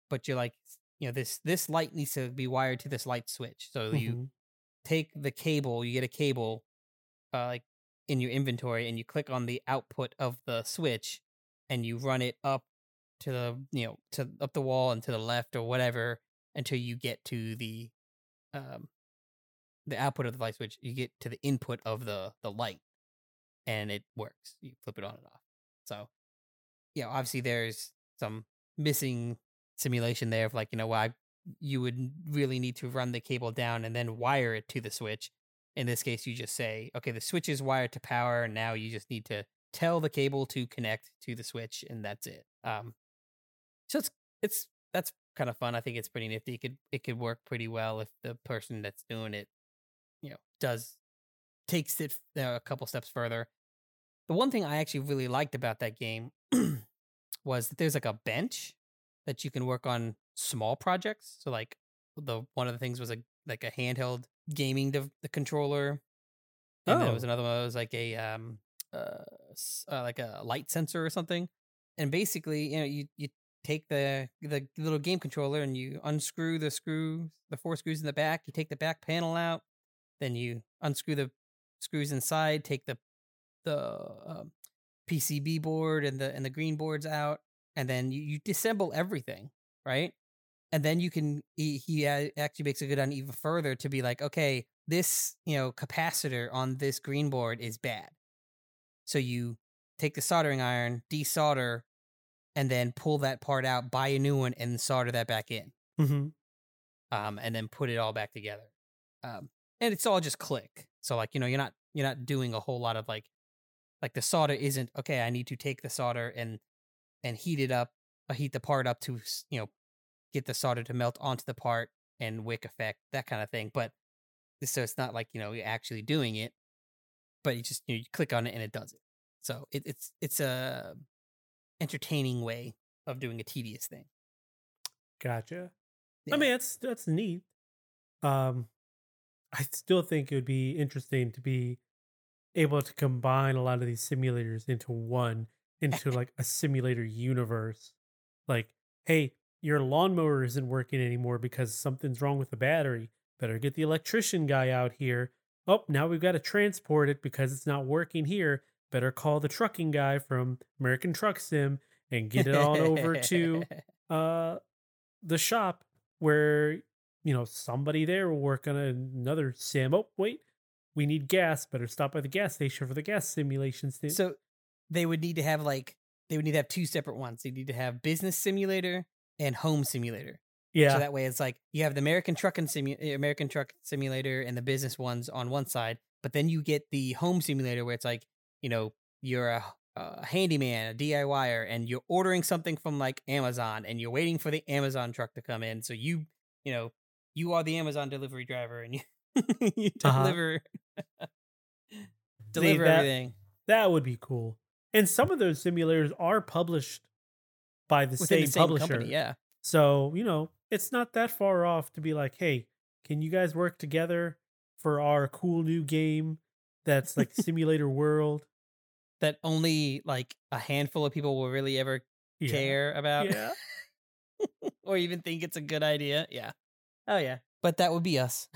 but you're like you know this this light needs to be wired to this light switch. So you Mhm. take the cable, you get a cable uh, like in your inventory and you click on the output of the switch and you run it up to the you know to up the wall and to the left or whatever until you get to the um the output of the light switch you get to the input of the the light and it works you flip it on and off so know obviously there's some missing simulation there of like you know why you would really need to run the cable down and then wire it to the switch In this case, you just say, okay, the switch is wired to power, and now you just need to tell the cable to connect to the switch, and that's it. Um, so it's it's that's kind of fun. I think it's pretty nifty. It could it could work pretty well if the person that's doing it, you know, does takes it a couple steps further. The one thing I actually really liked about that game was that there's like a bench that you can work on small projects. So like the one of the things was a like a handheld gaming dev- the controller, and there was Oh. another one that was like a um uh, uh like a light sensor or something. And basically, you know, you you take the the little game controller and you unscrew the screws, the four screws in the back. You take the back panel out, then you unscrew the screws inside. Take the the um, PCB board and the and the green boards out, and then you, you disassemble everything, right? And then you can he, he actually makes it go down even further to be like, okay, this you know capacitor on this green board is bad, so you take the soldering iron, desolder, and then pull that part out, buy a new one, and solder that back in, hmm um, and then put it all back together. Um, and it's all just click. So like you know you're not you're not doing a whole lot of like like the solder isn't okay. I need to take the solder and and heat it up, uh, heat the part up to you know get the solder to melt onto the part and wick effect that kind of thing. But so it's not like you know you're actually doing it, but you just you, know, you click on it and it does it. So it, it's it's a entertaining way of doing a tedious thing. Gotcha. Yeah. I mean, that's that's neat. Um, I still think it would be interesting to be able to combine a lot of these simulators into one, into like a simulator universe. Like, hey, your lawnmower isn't working anymore because something's wrong with the battery. Better get the electrician guy out here. Oh, now we've got to transport it because it's not working here. Better call the trucking guy from American Truck Sim and get it on over to uh the shop where you know somebody there will work on another sim. Oh wait, we need gas. Better stop by the gas station for the gas simulation. sim- So they would need to have like they would need to have two separate ones. They need to have business simulator and home simulator. yeah, So that way it's like you have the American trucking simu- eh, American truck simulator and the business ones on one side, but then you get the home simulator where it's like, you know, you're a, a handyman, a DIYer, and you're ordering something from like Amazon and you're waiting for the Amazon truck to come in. So you, you know, you are the Amazon delivery driver and you you Uh-huh. deliver deliver that- everything that would be cool. And some of those simulators are published by the within same, the same publisher. company. Yeah. So, you know, it's not that far off to be like, hey, can you guys work together for our cool new game that's like Simulator World? That only like a handful of people will really ever Yeah. care about. Yeah. or even think it's a good idea. Yeah. Oh yeah. But that would be us.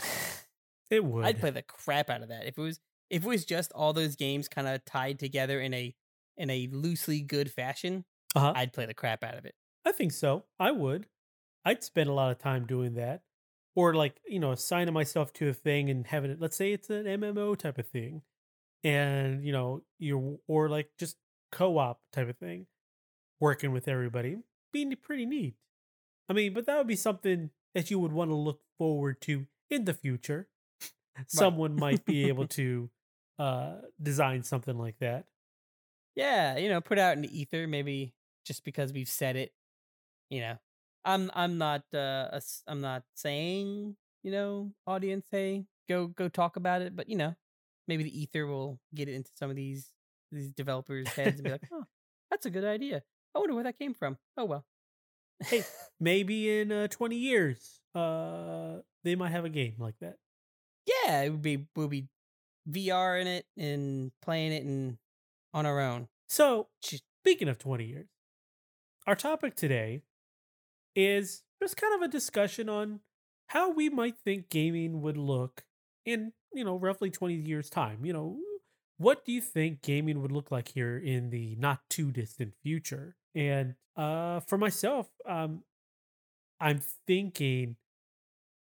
It would. I'd play the crap out of that. If it was if it was just all those games kind of tied together in a in a loosely good fashion, uh-huh. I'd play the crap out of it. I think so. I would. I'd spend a lot of time doing that. Or like, you know, assigning myself to a thing and having it let's say it's an MMO type of thing. And, you know, you're or like just co-op type of thing. Working with everybody. Being pretty neat. I mean, but that would be something that you would want to look forward to in the future. Someone might be able to uh design something like that. Yeah, you know, put out in the ether maybe just because we've said it, you know. I'm I'm not uh a I'm not saying, you know, audience hey, go go talk about it, but you know, maybe the ether will get it into some of these these developers' heads and be like, "Oh, that's a good idea. I wonder where that came from." Oh well. Hey, maybe in uh, 20 years, uh they might have a game like that. Yeah, it would be we'll be VR in it and playing it and on our own. So, speaking of 20 years, our topic today is just kind of a discussion on how we might think gaming would look in, you know, roughly 20 years' time. You know, what do you think gaming would look like here in the not too distant future? And uh for myself, um I'm thinking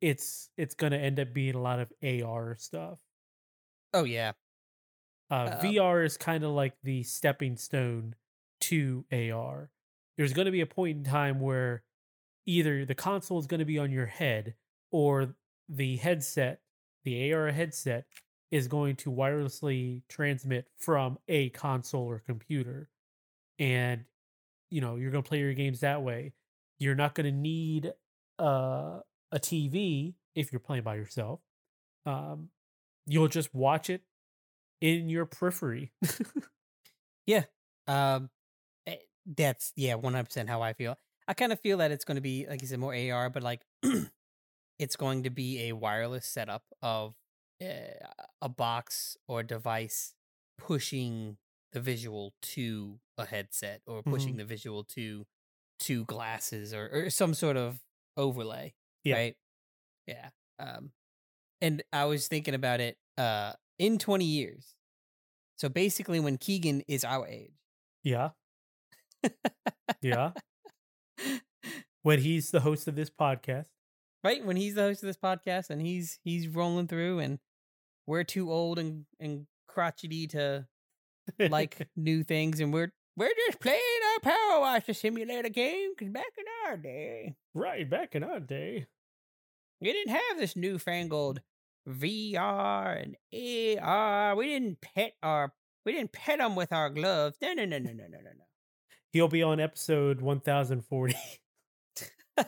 it's it's going to end up being a lot of AR stuff. Oh yeah. Uh, Uh, VR is kind of like the stepping stone to AR. There's going to be a point in time where either the console is going to be on your head or the headset, the AR headset, is going to wirelessly transmit from a console or computer. And you know, you're going to play your games that way. You're not going to need uh, a TV if you're playing by yourself. Um, you'll just watch it in your periphery. Yeah. Um, eh, that's yeah, one hundred percent how I feel. I kind of feel that it's going to be like you said more AR, but like it's going to be a wireless setup of uh, a box or device pushing the visual to a headset or pushing Mhm. the visual to to glasses or, or some sort of overlay. Yeah. Right. Yeah. Um, and I was thinking about it. Uh, in twenty years. So basically, when Keegan is our age, yeah. Yeah. When he's the host of this podcast. right when he's the host of this podcast and he's he's rolling through and we're too old and and crotchety to like new things and we're we're just playing our power washer simulator game because back in our day right back in our day. We didn't have this newfangled VR and AR. We didn't pet our we didn't pet them with our gloves. No no no no no no no no. He'll be on episode 1040.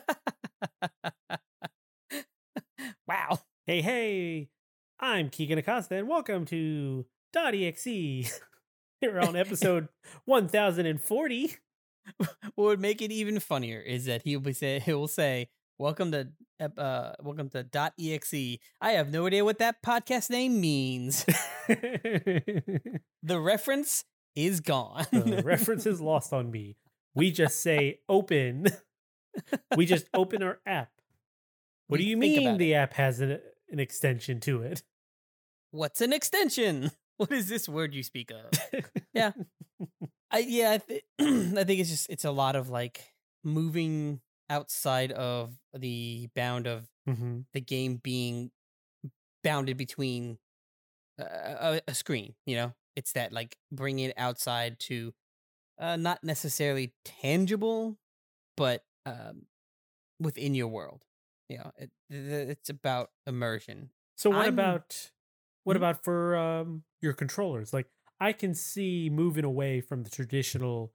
wow. hey, hey, I'm Keegan Acosta, and welcome to .exe. Here on episode 1040. what would make it even funnier is that he'll be say he will say welcome to uh welcome to dot exe i have no idea what that podcast name means the reference is gone the reference is lost on me. We just say open. we just open our app. What do you mean the app has an, an extension to it? what's an extension what is this word you speak of yeah. i yeah i, th- I think it's just it's a lot of like moving outside of the bound of Mhm. the game being bounded between a, a, a screen you know it's that like bringing it outside to uh, not necessarily tangible but um, within your world you know it, it's about immersion So what I'm- about what Hmm? about for um your controllers? Like I can see moving away from the traditional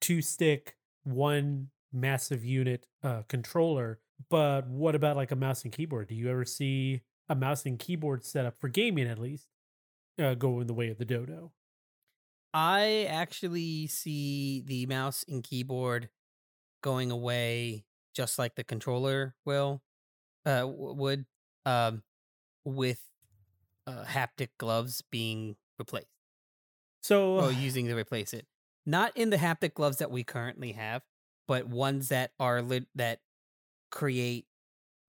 two stick one massive unit uh controller, but what about like a mouse and keyboard? Do you ever see a mouse and keyboard setup for gaming at least uh, go in the way of the dodo? i actually see the mouse and keyboard going away just like the controller will uh w- would um with uh, haptic gloves being replaced So or using to replace it. Not in the haptic gloves that we currently have, but ones that are lit that create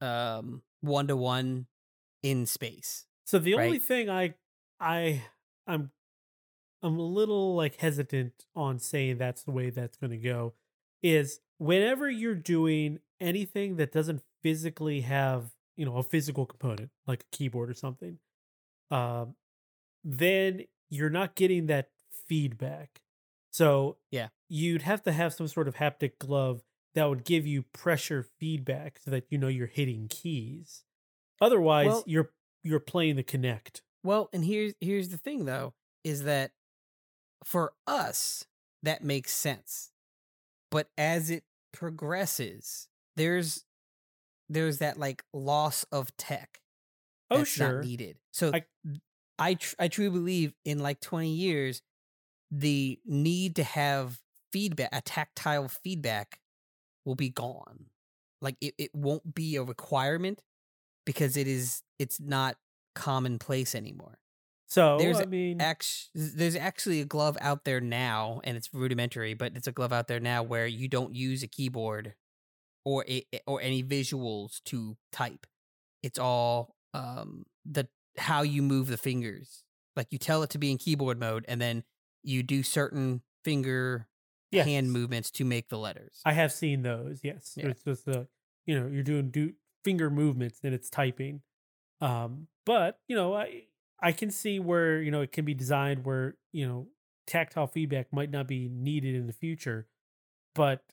um one to one in space. So the only thing I I I'm I'm a little like hesitant on saying that's the way that's going to go is whenever you're doing anything that doesn't physically have, you know, a physical component like a keyboard or something. Um then you're not getting that feedback. So, Yeah. You'd have to have some sort of haptic glove that would give you pressure feedback so that you know you're hitting keys. Otherwise, Well- you're you're playing the Kinect. Well, and here's here's the thing though, is that for us that makes sense. But as it progresses, there's there's that like loss of tech Oh, that's sure. not needed. So I- I tr- I truly believe in like 20 years the need to have feedback a tactile feedback will be gone. Like it, it won't be a requirement because it is it's not commonplace anymore. So There's I mean, Act- there's actually a glove out there now and it's rudimentary, but it's a glove out there now where you don't use a keyboard or a, or any visuals to type. It's all um the how you move the fingers. Like you tell it to be in keyboard mode and then you do certain finger yes, hand movements to make the letters. I have seen those. Yes, Yeah. it's just the you know you're doing do finger movements and it's typing. Um, but you know I I can see where you know it can be designed where you know tactile feedback might not be needed in the future, but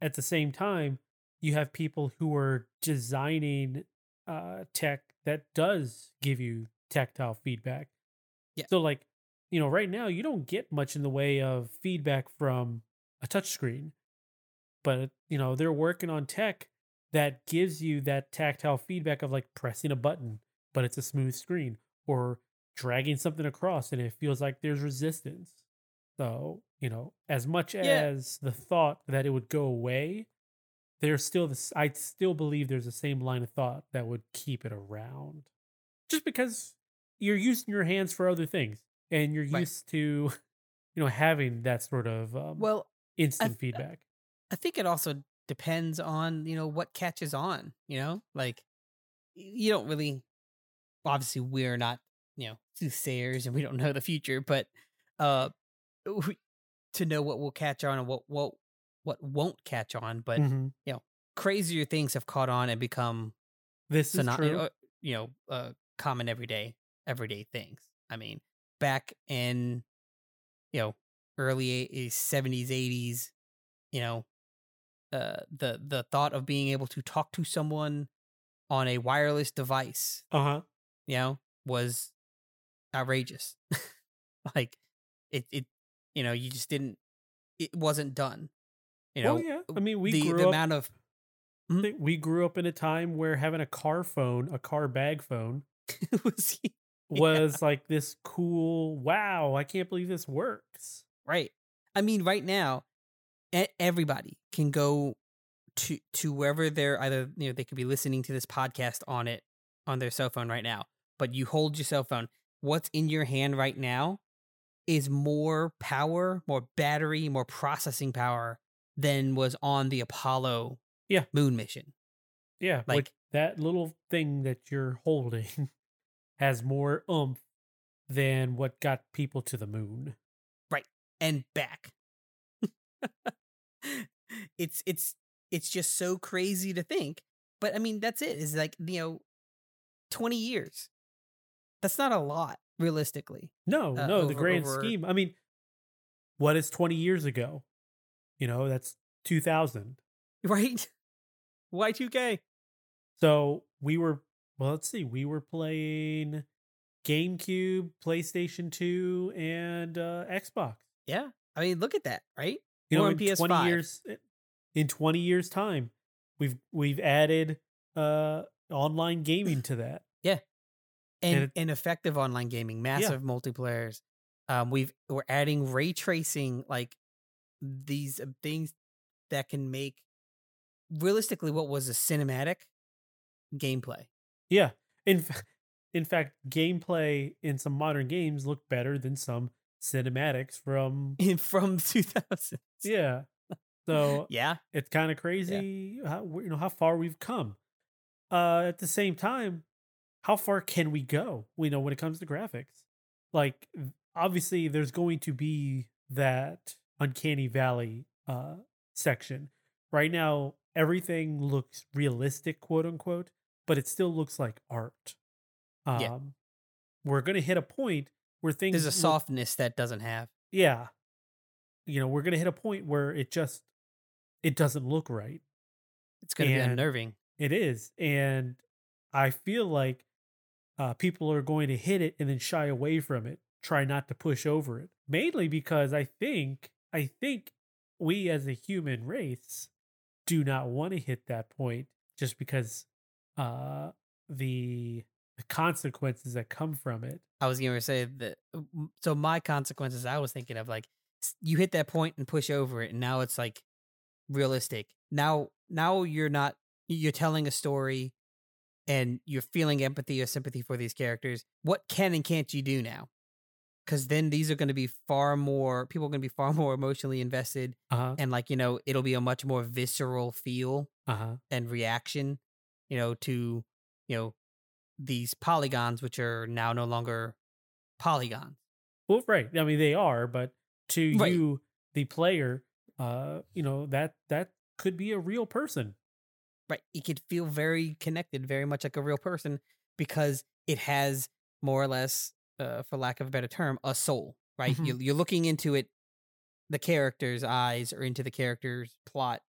at the same time you have people who are designing uh tech that does give you tactile feedback. Yeah. So like, you know, right now you don't get much in the way of feedback from a touchscreen. But, you know, they're working on tech that gives you that tactile feedback of like pressing a button, but it's a smooth screen or dragging something across and it feels like there's resistance. So, you know, as much Yeah. as the thought that it would go away, there's still this I still believe there's the same line of thought that would keep it around. Just because you're using your hands for other things and you're Right. used to, you know, having that sort of um, Well, instant th- feedback. I think it also depends on, you know, what catches on, you know? Like you don't really obviously we're not, you know, soothsayers and we don't know the future, but uh we, to know what will catch on and what what what won't catch on, but Mhm. You know crazier things have caught on and become This is not true. uh, you know uh common everyday everyday things i mean back in you know early 80s 70s 80s you know uh the the thought of being able to talk to someone on a wireless device Uh huh. you know was outrageous like it it you know you just didn't it wasn't done you know well, yeah. I mean, we the, grew the up. amount of think we grew up in a time where having a car phone, a car bag phone, was was like this cool. Wow, I can't believe this works. Right. I mean, right now, everybody can go to to wherever they're either you know they could be listening to this podcast on it on their cell phone right now. But you hold your cell phone. What's in your hand right now is more power, more battery, more processing power than was on the Apollo Yeah. moon mission. Yeah, like Like- that little thing that you're holding has more oomph than what got people to the moon. Right. And back. it's it's it's just so crazy to think. But I mean, that's it. Is like you know, twenty years. That's not a lot, realistically. No, Uh, no, the grand over- scheme. I mean, what is 20 years ago? You know, that's 2000. Right? Y two K. So we were, well, let's see, we were playing GameCube, PlayStation 2, and uh, Xbox. Yeah. I mean, look at that, right? You know, in 20 PS5. years, eh, in 20 years' time, we've we've added uh online gaming to that. Yeah. And it- and effective online gaming, massive multiplayers. Um, we've we're adding ray tracing, like these uh, things that can make realistically what was a cinematic gameplay. Yeah. In in fact, gameplay in some modern games look better than some cinematics from from 2000. yeah. So Yeah. it's kind of crazy how you know how far we've come. Uh at the same time, how far can we go? We know when it comes to graphics. Like obviously there's going to be that uncanny valley uh section. Right now everything looks realistic, quote unquote, but it still looks like art. Um Yeah. we're going to hit a point where things There's a softness that doesn't have. yeah. You know, we're going to hit a point where it just it doesn't look right. It's going to be unnerving. It is. And I feel like uh, people are going to hit it and then shy away from it, try not to push over it. Mainly because I think, I think we as a human race do not want to hit that point just because uh, the, the consequences that come from it. I was going to say that. So my consequences, I was thinking of like you hit that point and push over it, and now it's like realistic. Now, now you're not. You're telling a story, and you're feeling empathy or sympathy for these characters. What can and can't you do now? Because then these are going to be far more. People are going to be far more emotionally invested, Uh huh. and like you know, it'll be a much more visceral feel Uh huh. and reaction, you know, to you know these polygons, which are now no longer polygons. Well, right. I mean, they are, but to Right. you, the player, uh, you know that that could be a real person. Right. It could feel very connected, very much like a real person because it has more or less, uh, for lack of a better term, a soul. Right. Mhm. You, you're looking into it, the character's eyes or into the character's plot,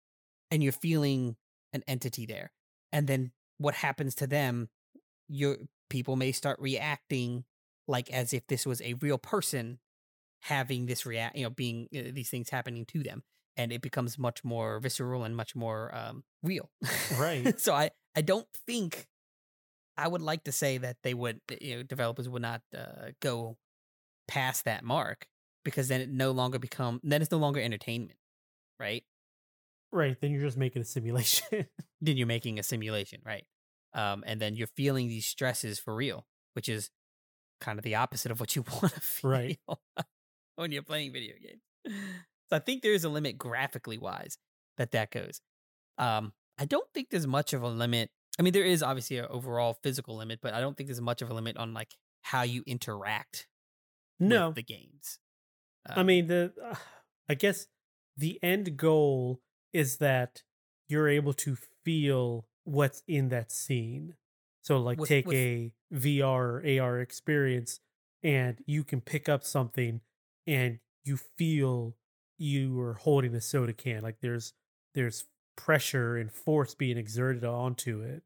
and you're feeling an entity there. And then what happens to them, you're people may start reacting like as if this was a real person having this react, you know, being uh, these things happening to them, and it becomes much more visceral and much more um, real. Right. so I I don't think I would like to say that they would, you know, developers would not uh, go past that mark because then it no longer become then it's no longer entertainment, right? Right. Then you're just making a simulation. then you're making a simulation, right? Um, and then you're feeling these stresses for real, which is kind of the opposite of what you want to feel Right. when you're playing video games. So I think there is a limit graphically wise that that goes. Um, I don't think there's much of a limit. I mean, there is obviously an overall physical limit, but I don't think there's much of a limit on like how you interact no. with the games. I Um, mean the uh, I guess the end goal is that you're able to feel what's in that scene. So like With- take with- a VR or AR experience and you can pick up something and you feel you are holding a soda can like there's there's pressure and force being exerted onto it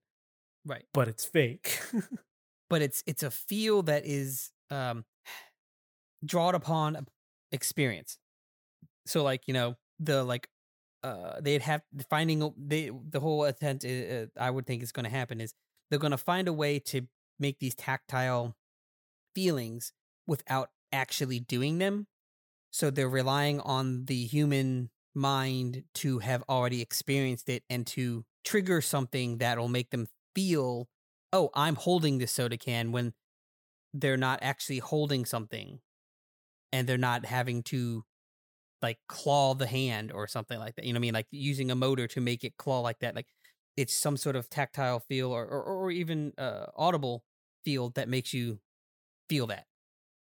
right. but it's fake. but it's it's a feel that is um drawn upon experience so like you know the like uh they'd have finding they the whole attempt uh, i would think is going to happen is they're going to find a way to make these tactile feelings without actually doing them. So they're relying on the human mind to have already experienced it and to trigger something that'll make them feel oh, I'm holding this soda can when they're not actually holding something and they're not having to like claw the hand or something like that. You know what I mean? Like using a motor to make it claw like that. Like it's some sort of tactile feel or, or, or even uh, audible feel that makes you feel that.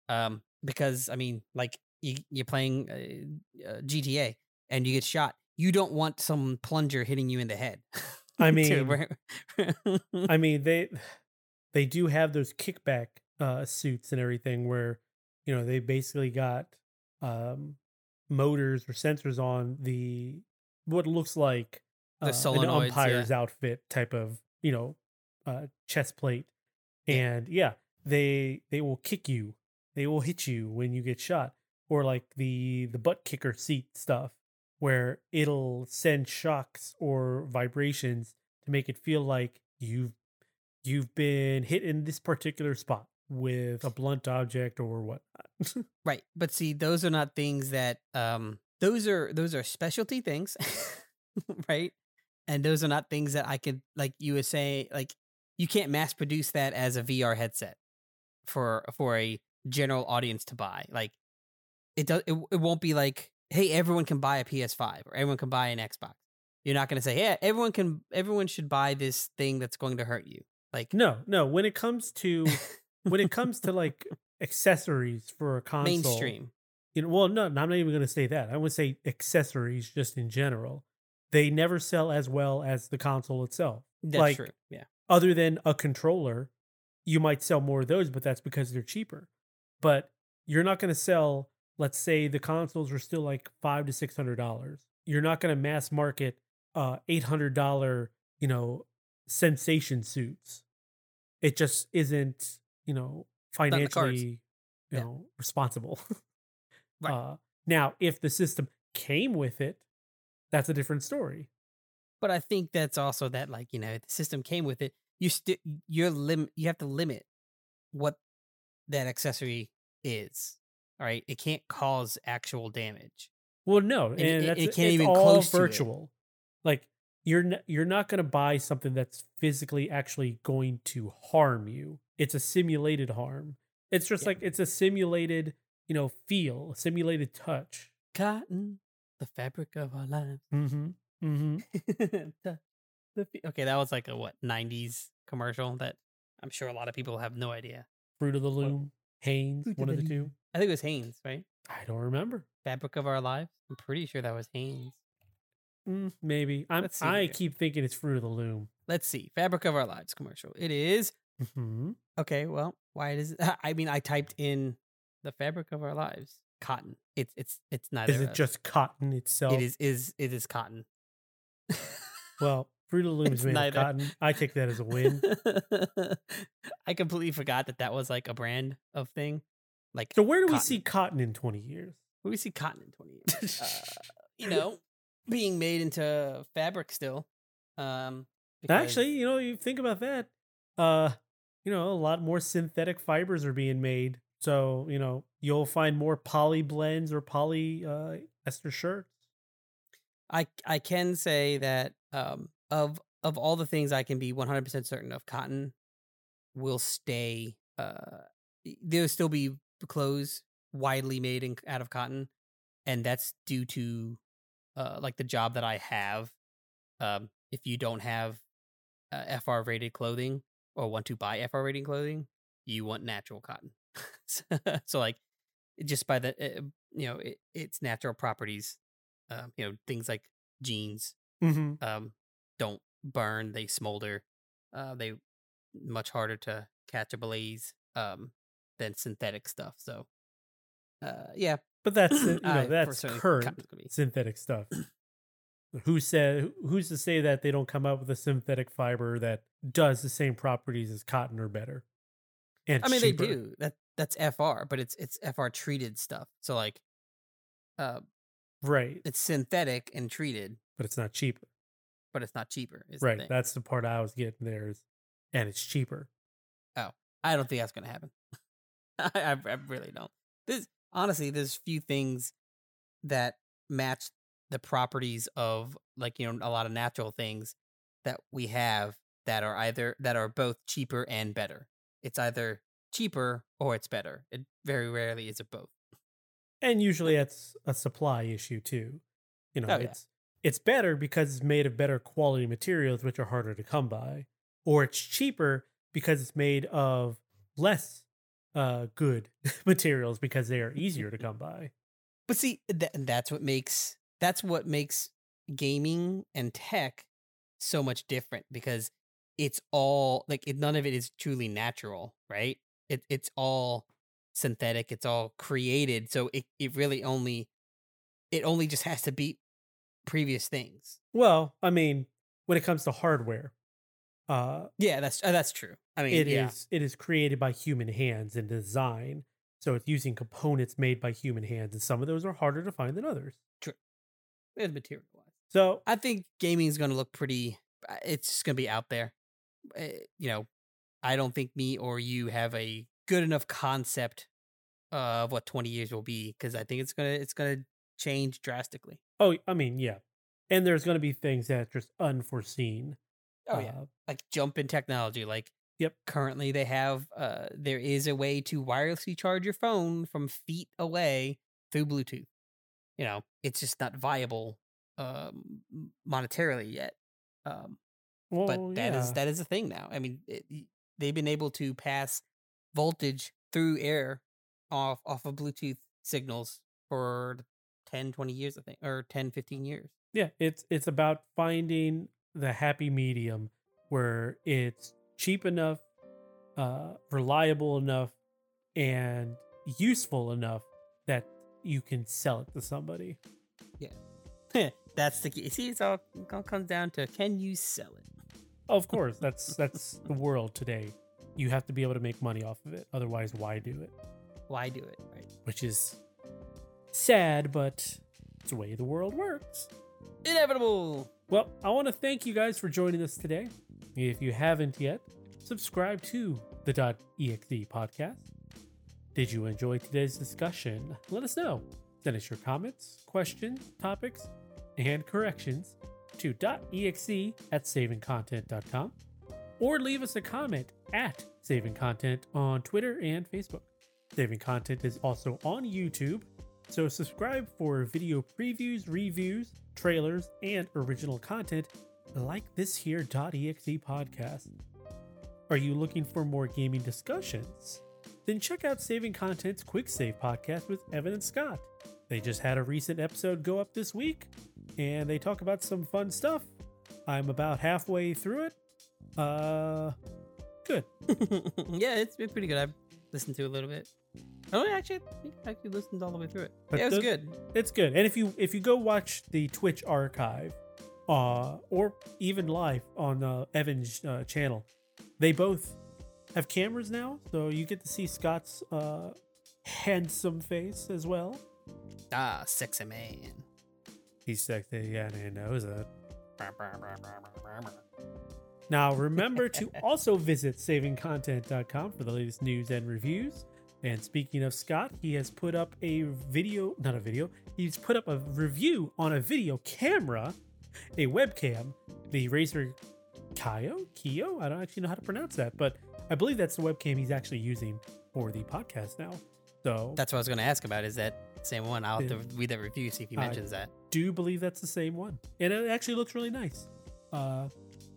Um, because I mean, like you, you're playing uh, uh, GTA and you get shot. You don't want some plunger hitting you in the head. I mean, I mean they they do have those kickback uh suits and everything where you know they basically got um motors or sensors on the what looks like The uh, an umpire's outfit type of you know uh chest plate. Yeah. and yeah they they will kick you. They will hit you when you get shot. Or like the the butt kicker seat stuff where it'll send shocks or vibrations to make it feel like you've you've been hit in this particular spot with a blunt object or whatnot. Right. But see, those are not things that um those are those are specialty things. right? And those are not things that I could like you would say like you can't mass produce that as a VR headset for for a general audience to buy. Like it does it, it won't be like, hey, everyone can buy a PS5 or everyone can buy an Xbox. You're not gonna say, yeah, everyone can everyone should buy this thing that's going to hurt you. Like no, no, when it comes to when it comes to like accessories for a console mainstream. you know, well, no, I'm not even going to say that. I would say accessories just in general. They never sell as well as the console itself. That's like, true. Yeah. Other than a controller, you might sell more of those, but that's because they're cheaper. But you're not going to sell, let's say the consoles are still like five to six hundred dollars. You're not going to mass market uh eight hundred dollar, you know, sensation suits. It just isn't, you know, in the cards. financially, you Yeah. know, responsible. Right. Uh, now, if the system came with it, that's a different story. But I think that's also that like, you know, the system came with it. You still you're lim you have to limit what that accessory is. All right. It can't cause actual damage. Well, no, and, it- that's it can't even all close it. virtual. Like you're n- you're not going to buy something that's physically actually going to harm you. It's a simulated harm. It's just Yeah. like it's a simulated, you know, feel, a simulated touch. Cotton, the fabric of our lives. Mm-hmm. Mm-hmm. The- the okay, that was like a what, 90s commercial that I'm sure a lot of people have no idea. Fruit of the loom, Hanes, Fruit one of the the two. I think it was Hanes, right? I don't remember. Fabric of our lives. I'm pretty sure that was Hanes. Mm, maybe. I'm, I here. keep thinking it's Fruit of the Loom. Let's see. Fabric of our lives commercial. It is Mm-hmm. Okay, well, why does it? I mean, I typed in the fabric of our lives, cotton. It's it's it's neither. Is it just cotton itself? It is is it is cotton. Well, Fruit of the Loom is made neither. of cotton. I take that as a win. I completely forgot that that was like a brand of thing. Like, So where do we see cotton in 20 years? where do we see cotton in 20 years? uh, you know, being made into fabric still. Um, Actually, you know, you think about that. Uh, you know, a lot more synthetic fibers are being made. So, you know, you'll find more poly blends or poly uh ester shirts. I I can say that um of of all the things I can be 100% certain of cotton will stay uh there'll still be clothes widely made in, out of cotton and that's due to uh like the job that I have um if you don't have uh, FR rated clothing or want to buy FR rated clothing you want natural cotton. So like just by the uh, you know it, its natural properties um, you know things like jeans Mm-hmm. um, don't burn they smolder uh, they much harder to catch a blaze um, than synthetic stuff. So uh, yeah But that's you know that's current cotton's gonna be- synthetic stuff. Who said who's to say that they don't come up with a synthetic fiber that does the same properties as cotton or better? And I mean cheaper. they do that that's FR but it's it's FR treated stuff so like uh, Right. it's synthetic and treated But it's not cheaper. but it's not cheaper is the Right. thing. That's the part I was getting there is and it's cheaper. Oh, I don't think that's gonna happen. I, I, I really don't. There's honestly, there's few things that match the properties of like you know a lot of natural things that we have that are either that are both cheaper and better. It's either cheaper or it's better. It very rarely is it both. And usually it's a supply issue too. You know, Oh, yeah. it's it's better because it's made of better quality materials which are harder to come by. Or it's cheaper because it's made of less uh good materials because they are easier to come by. But see, th- that's what makes that's what makes gaming and tech so much different because it's all like it, none of it is truly natural, right? It it's all synthetic. It's all created, so it it really only it only just has to beat previous things. Well, I mean, when it comes to hardware, uh Yeah, that's uh, that's true. I mean, it is yeah, it is created by human hands and design. So it's using components made by human hands, and some of those are harder to find than others. True, it's material wise. So I think gaming is going to look pretty. uh, It's just going to be out there. Uh, You know, I don't think me or you have a good enough concept of what 20 years will be because I think it's gonna it's gonna change drastically. Oh, I mean, yeah. And there's going to be things that are just unforeseen. Oh uh, yeah, like jump in technology. Like Yep. currently they have uh there is a way to wirelessly charge your phone from feet away through Bluetooth. You know, it's just not viable um monetarily yet. Um well, but that is yeah. that is a thing now. I mean, it, they've been able to pass voltage through air off off of Bluetooth signals for 10, 20 years, I think, or 10, 15 years. yeah. It's it's about finding the happy medium where it's cheap enough, uh, reliable enough, and useful enough that you can sell it to somebody. Yeah. that's the key. See, it's all, it all comes down to can you sell it? Of course, that's that's the world today. You have to be able to make money off of it. Otherwise, why do it? Why do it? Right. Which is sad, but it's the way the world works. Inevitable. Well, I want to thank you guys for joining us today. If you haven't yet, subscribe to the .exe podcast. Did you enjoy today's discussion? Let us know. Send us your comments, questions, topics, and corrections to .exe at savingcontent.com or leave us a comment at Saving Content on Twitter and Facebook. Saving Content is also on YouTube, so subscribe for video previews, reviews, trailers, and original content like this here .exe podcast. Are you looking for more gaming discussions? Then check out Saving Content's Quick Save podcast with Evan and Scott. They just had a recent episode go up this week, and they talk about some fun stuff. I'm about halfway through it. Uh, good. yeah, it's been pretty good. I've listened to a little bit. Oh, actually, I actually listened all the way through it. But yeah, it was the- good. It's good. And if you if you go watch the Twitch archive uh, or even live on uh, Evan's uh, channel. They both have cameras now, so you get to see Scott's uh, handsome face as well. Ah, sexy man. He's sexy, yeah, he knows it. Now, remember to also visit savingcontent.com for the latest news and reviews. And speaking of Scott, he has put up a video, not a video, he's put up a review on a video camera, a webcam, the Razer Kyo, Kyo. I don't actually know how to pronounce that, but I believe that's the webcam he's actually using for the podcast now. So That's what I was going to ask about. Is that same one? I'll have to read that review, see if he I- mentions that. do believe that's the same one, and it actually looks really nice. Uh,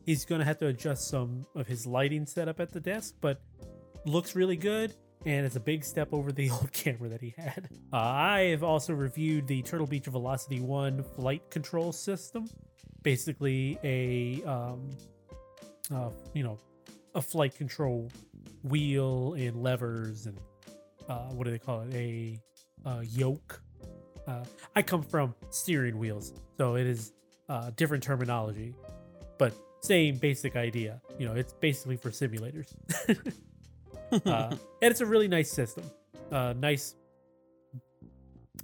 he's gonna have to adjust some of his lighting setup at the desk, but looks really good, and it's a big step over the old camera that he had. Uh, I have also reviewed the Turtle Beach Velocity One flight control system, basically a um, uh, you know, a flight control wheel and levers and uh, what do they call it? A yoke. Uh, I come from steering wheels, so it is uh, different terminology, but same basic idea. You know, it's basically for simulators. uh, and it's a really nice system. Uh, nice.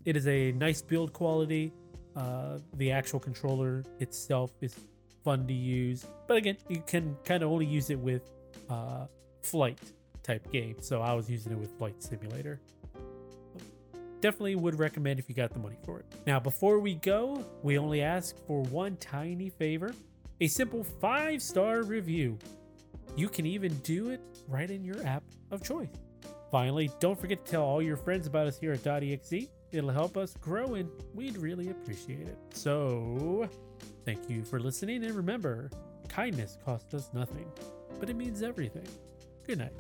It is a nice build quality. Uh, the actual controller itself is fun to use, but again, you can kind of only use it with uh, flight type games. So I was using it with Flight Simulator definitely would recommend if you got the money for it. Now, before we go, we only ask for one tiny favor a simple five star review. You can even do it right in your app of choice. Finally, don't forget to tell all your friends about us here at .exe. It'll help us grow and we'd really appreciate it. So, thank you for listening and remember, kindness costs us nothing, but it means everything. Good night.